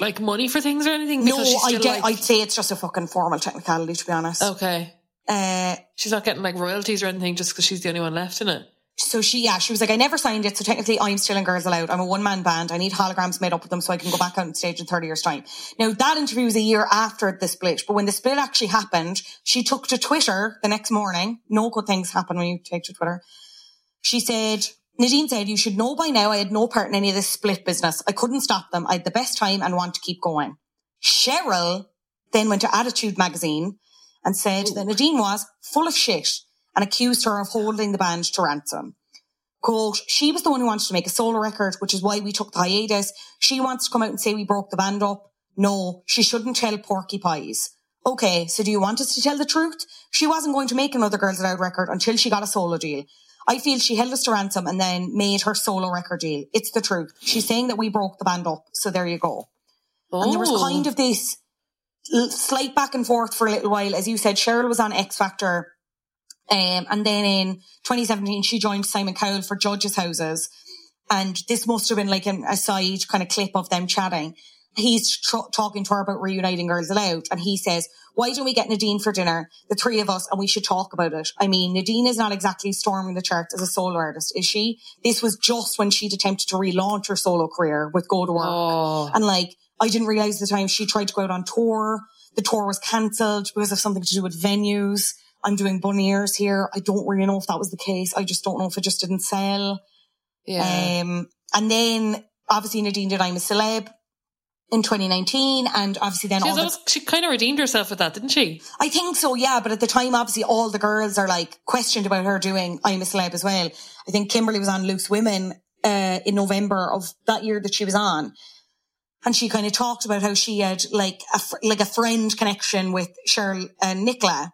like money for things or anything? No, Because she's I get, like... I'd say it's just a fucking formal technicality, to be honest. Okay. Uh, she's not getting like royalties or anything just because she's the only one left in it. So she, yeah, she was like, I never signed it. So technically I'm still in Girls Aloud. I'm a one man band. I need holograms made up with them so I can go back out on stage in 30 years time. Now that interview was a year after the split, but when the split actually happened, she took to Twitter the next morning. No good things happen when you take to Twitter. She said, Nadine said, you should know by now I had no part in any of this split business. I couldn't stop them. I had the best time and want to keep going. Cheryl then went to Attitude magazine and said that Nadine was full of shit and accused her of holding the band to ransom. Quote, she was the one who wanted to make a solo record, which is why we took the hiatus. She wants to come out and say we broke the band up. No, she shouldn't tell Porky Pies. Okay, so do you want us to tell the truth? She wasn't going to make another Girls Aloud record until she got a solo deal. I feel she held us to ransom and then made her solo record deal. It's the truth. She's saying that we broke the band up. So there you go. And there was Oh. kind of this slight back and forth for a little while. As you said, Cheryl was on X Factor. Um, and then in 2017, she joined Simon Cowell for Judges Houses. And this must have been like an aside kind of clip of them chatting. He's tr- talking to her about reuniting Girls Aloud. And he says, why don't we get Nadine for dinner, the three of us, and we should talk about it? I mean, Nadine is not exactly storming the charts as a solo artist, is she? This was just when she'd attempted to relaunch her solo career with Go to Work. Oh. And like, I didn't realize the time she tried to go out on tour. The tour was cancelled because of something to do with venues. I'm doing bunny ears here. I don't really know if that was the case. I just don't know if it just didn't sell. Yeah. Um, and then obviously Nadine did I'm a Celeb in 2019. And obviously then She, all was the, always- she kind of redeemed herself with that, didn't she? I think so, yeah. But at the time, obviously all the girls are like questioned about her doing I'm a Celeb as well. I think Kimberly was on Loose Women, uh, in November of that year that she was on. And she kind of talked about how she had like a, fr- like a friend connection with Cheryl and Nicola.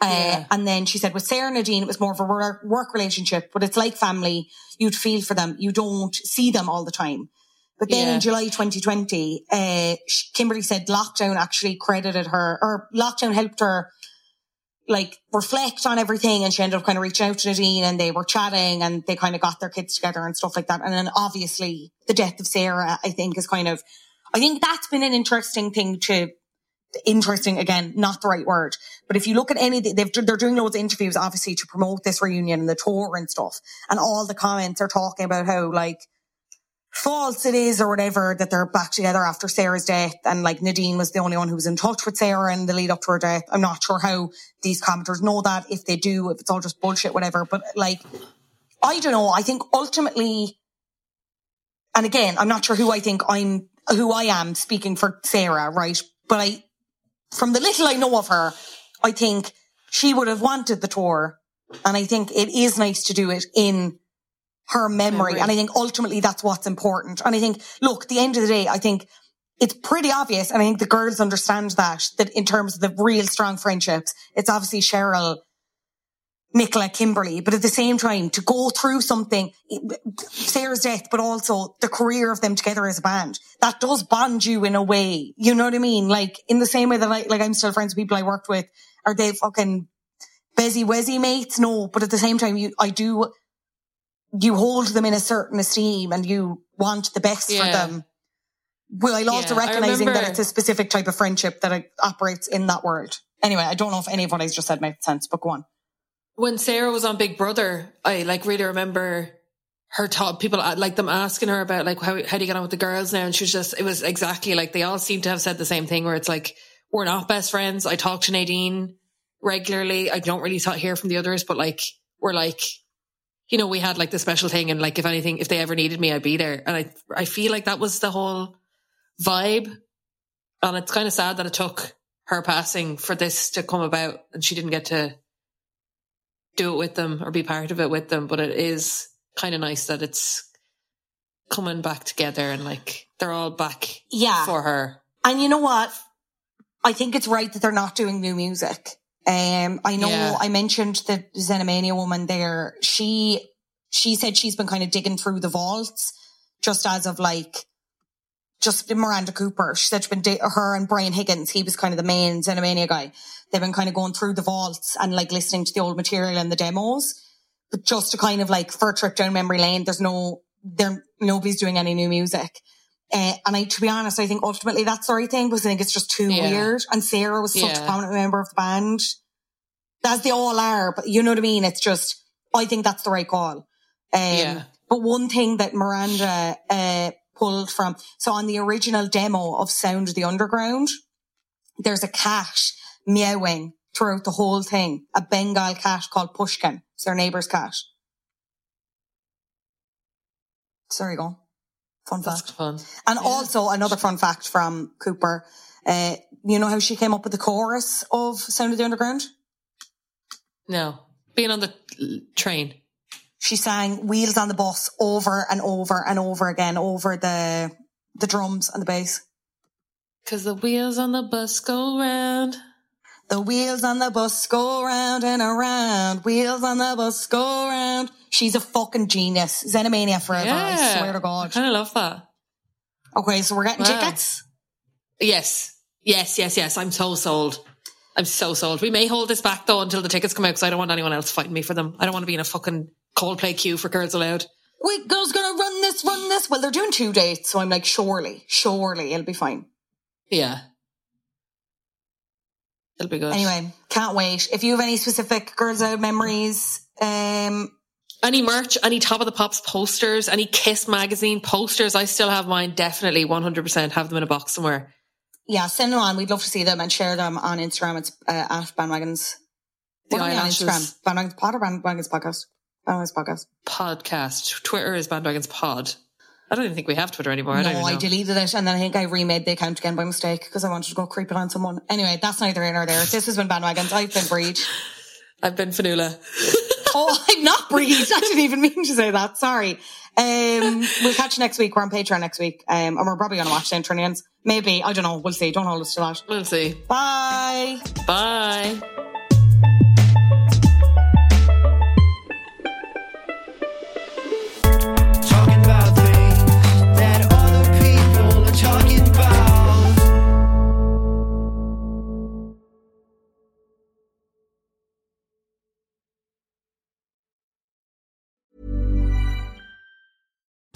Uh, Yeah. and then she said with Sarah and Nadine, it was more of a work, work relationship, but it's like family. You'd feel for them. You don't see them all the time. But then Yeah. in July 2020, uh, Kimberly said lockdown actually credited her or lockdown helped her like reflect on everything and she ended up kind of reaching out to Nadine and they were chatting and they kind of got their kids together and stuff like that. And then obviously the death of Sarah, I think is kind of, I think that's been an interesting thing to, interesting again, not the right word. But if you look at any, they've, they're doing loads of interviews obviously to promote this reunion and the tour and stuff. And all the comments are talking about how like, false it is or whatever that they're back together after Sarah's death and like Nadine was the only one who was in touch with Sarah in the lead up to her death. I'm not sure how these commenters know that if they do, if it's all just bullshit, whatever. But like, I don't know. I think ultimately, and again, I'm not sure who I think I'm, who I am speaking for Sarah, right? But I, from the little I know of her, I think she would have wanted the tour. And I think it is nice to do it in her memory. Memory. And I think ultimately that's what's important. And I think, look, at the end of the day, I think it's pretty obvious. And I think the girls understand that, that in terms of the real strong friendships, it's obviously Cheryl, Nicola, Kimberly, but at the same time, to go through something, Sarah's death, but also the career of them together as a band, that does bond you in a way. You know what I mean? Like in the same way that I, like I'm still friends with people I worked with. Are they fucking busy wezzy mates? No, but at the same time, you, I do, you hold them in a certain esteem and you want the best for them. While also Yeah, I recognizing that it's a specific type of friendship that uh, operates in that world. Anyway, I don't know if any of what I just said made sense, but go on. when Sarah was on Big Brother, I like really remember her top people uh, like them asking her about like how how do you get on with the girls now, and she was just it was exactly like they all seem to have said the same thing where it's like we're not best friends. I talk to Nadine regularly. I don't really hear from the others, but like we're like. You know, we had like the special thing, and like if anything, if they ever needed me, I'd be there. And I, I feel like that was the whole vibe. And it's kind of sad that it took her passing for this to come about, and she didn't get to do it with them or be part of it with them. But it is kind of nice that it's coming back together and like they're all back Yeah. for her. And you know what? I think it's right that they're not doing new music. Um, I know Yeah. I mentioned the Xenomania woman there. She, she said she's been kind of digging through the vaults just as of like, just Miranda Cooper. She said she's been, di- her and Brian Higgins, he was kind of the main Xenomania guy. They've been kind of going through the vaults and like listening to the old material and the demos. But just to kind of like, for a trip down memory lane, there's no, there, nobody's doing any new music. Uh, and I, to be honest, I think ultimately that's the right thing because I think it's just too Yeah. weird. And Sarah was such a prominent member of the band. As they all are, but you know what I mean? It's just, I think that's the right call. Um, Yeah. But one thing that Miranda, uh, pulled from, so on the original demo of Sound of the Underground, there's a cat meowing throughout the whole thing, a Bengal cat called Pushkin. It's their neighbor's cat. Sorry, go. Fun That's fact. fun. And also another fun fact from Cooper. Uh, you know how she came up with the chorus of Sound of the Underground? No, being on the train. She sang Wheels on the Bus over and over and over again over the the drums and the bass. Cause the wheels on the bus go round. The wheels on the bus go round and around. Wheels on the bus go round. She's a fucking genius. Xenomania forever. I swear to I God. kind of love that. Okay, so we're getting Wow. tickets. Yes, yes, yes, yes. I'm so sold. I'm so sold. We may hold this back though until the tickets come out because I don't want anyone else fighting me for them. I don't want to be in a fucking Coldplay queue for Girls Aloud. Wait, girls gonna run this, run this. Well, they're doing two dates, so I'm like, surely, surely it'll be fine. Yeah. It'll be good. Anyway, can't wait. If you have any specific Girls Aloud memories, um, Any merch, any Top of the Pops posters, any Kiss magazine posters, I still have mine. Definitely 100% have them in a box somewhere. yeah, send them on. We'd love to see them and share them on Instagram. It's uh, at bandwagons. The What on. Instagram? Bandwagons pod or bandwagons podcast? Bandwagons podcast. Podcast. Twitter is Bandwagons Pod. I don't even think we have Twitter anymore. I don't no, I deleted it and then I think I remade the account again by mistake because I wanted to go creep it on someone. Anyway, that's neither here nor there. This has been bandwagons. I've been Bríd. I've been Fionnuala. oh, I'm not Bríd. I didn't even mean to say that. Sorry. Um, we'll catch you next week. We're on Patreon next week. Um, and we're probably going to watch the Centurions. Maybe. I don't know. We'll see. Don't hold us to that. We'll see. Bye. Bye.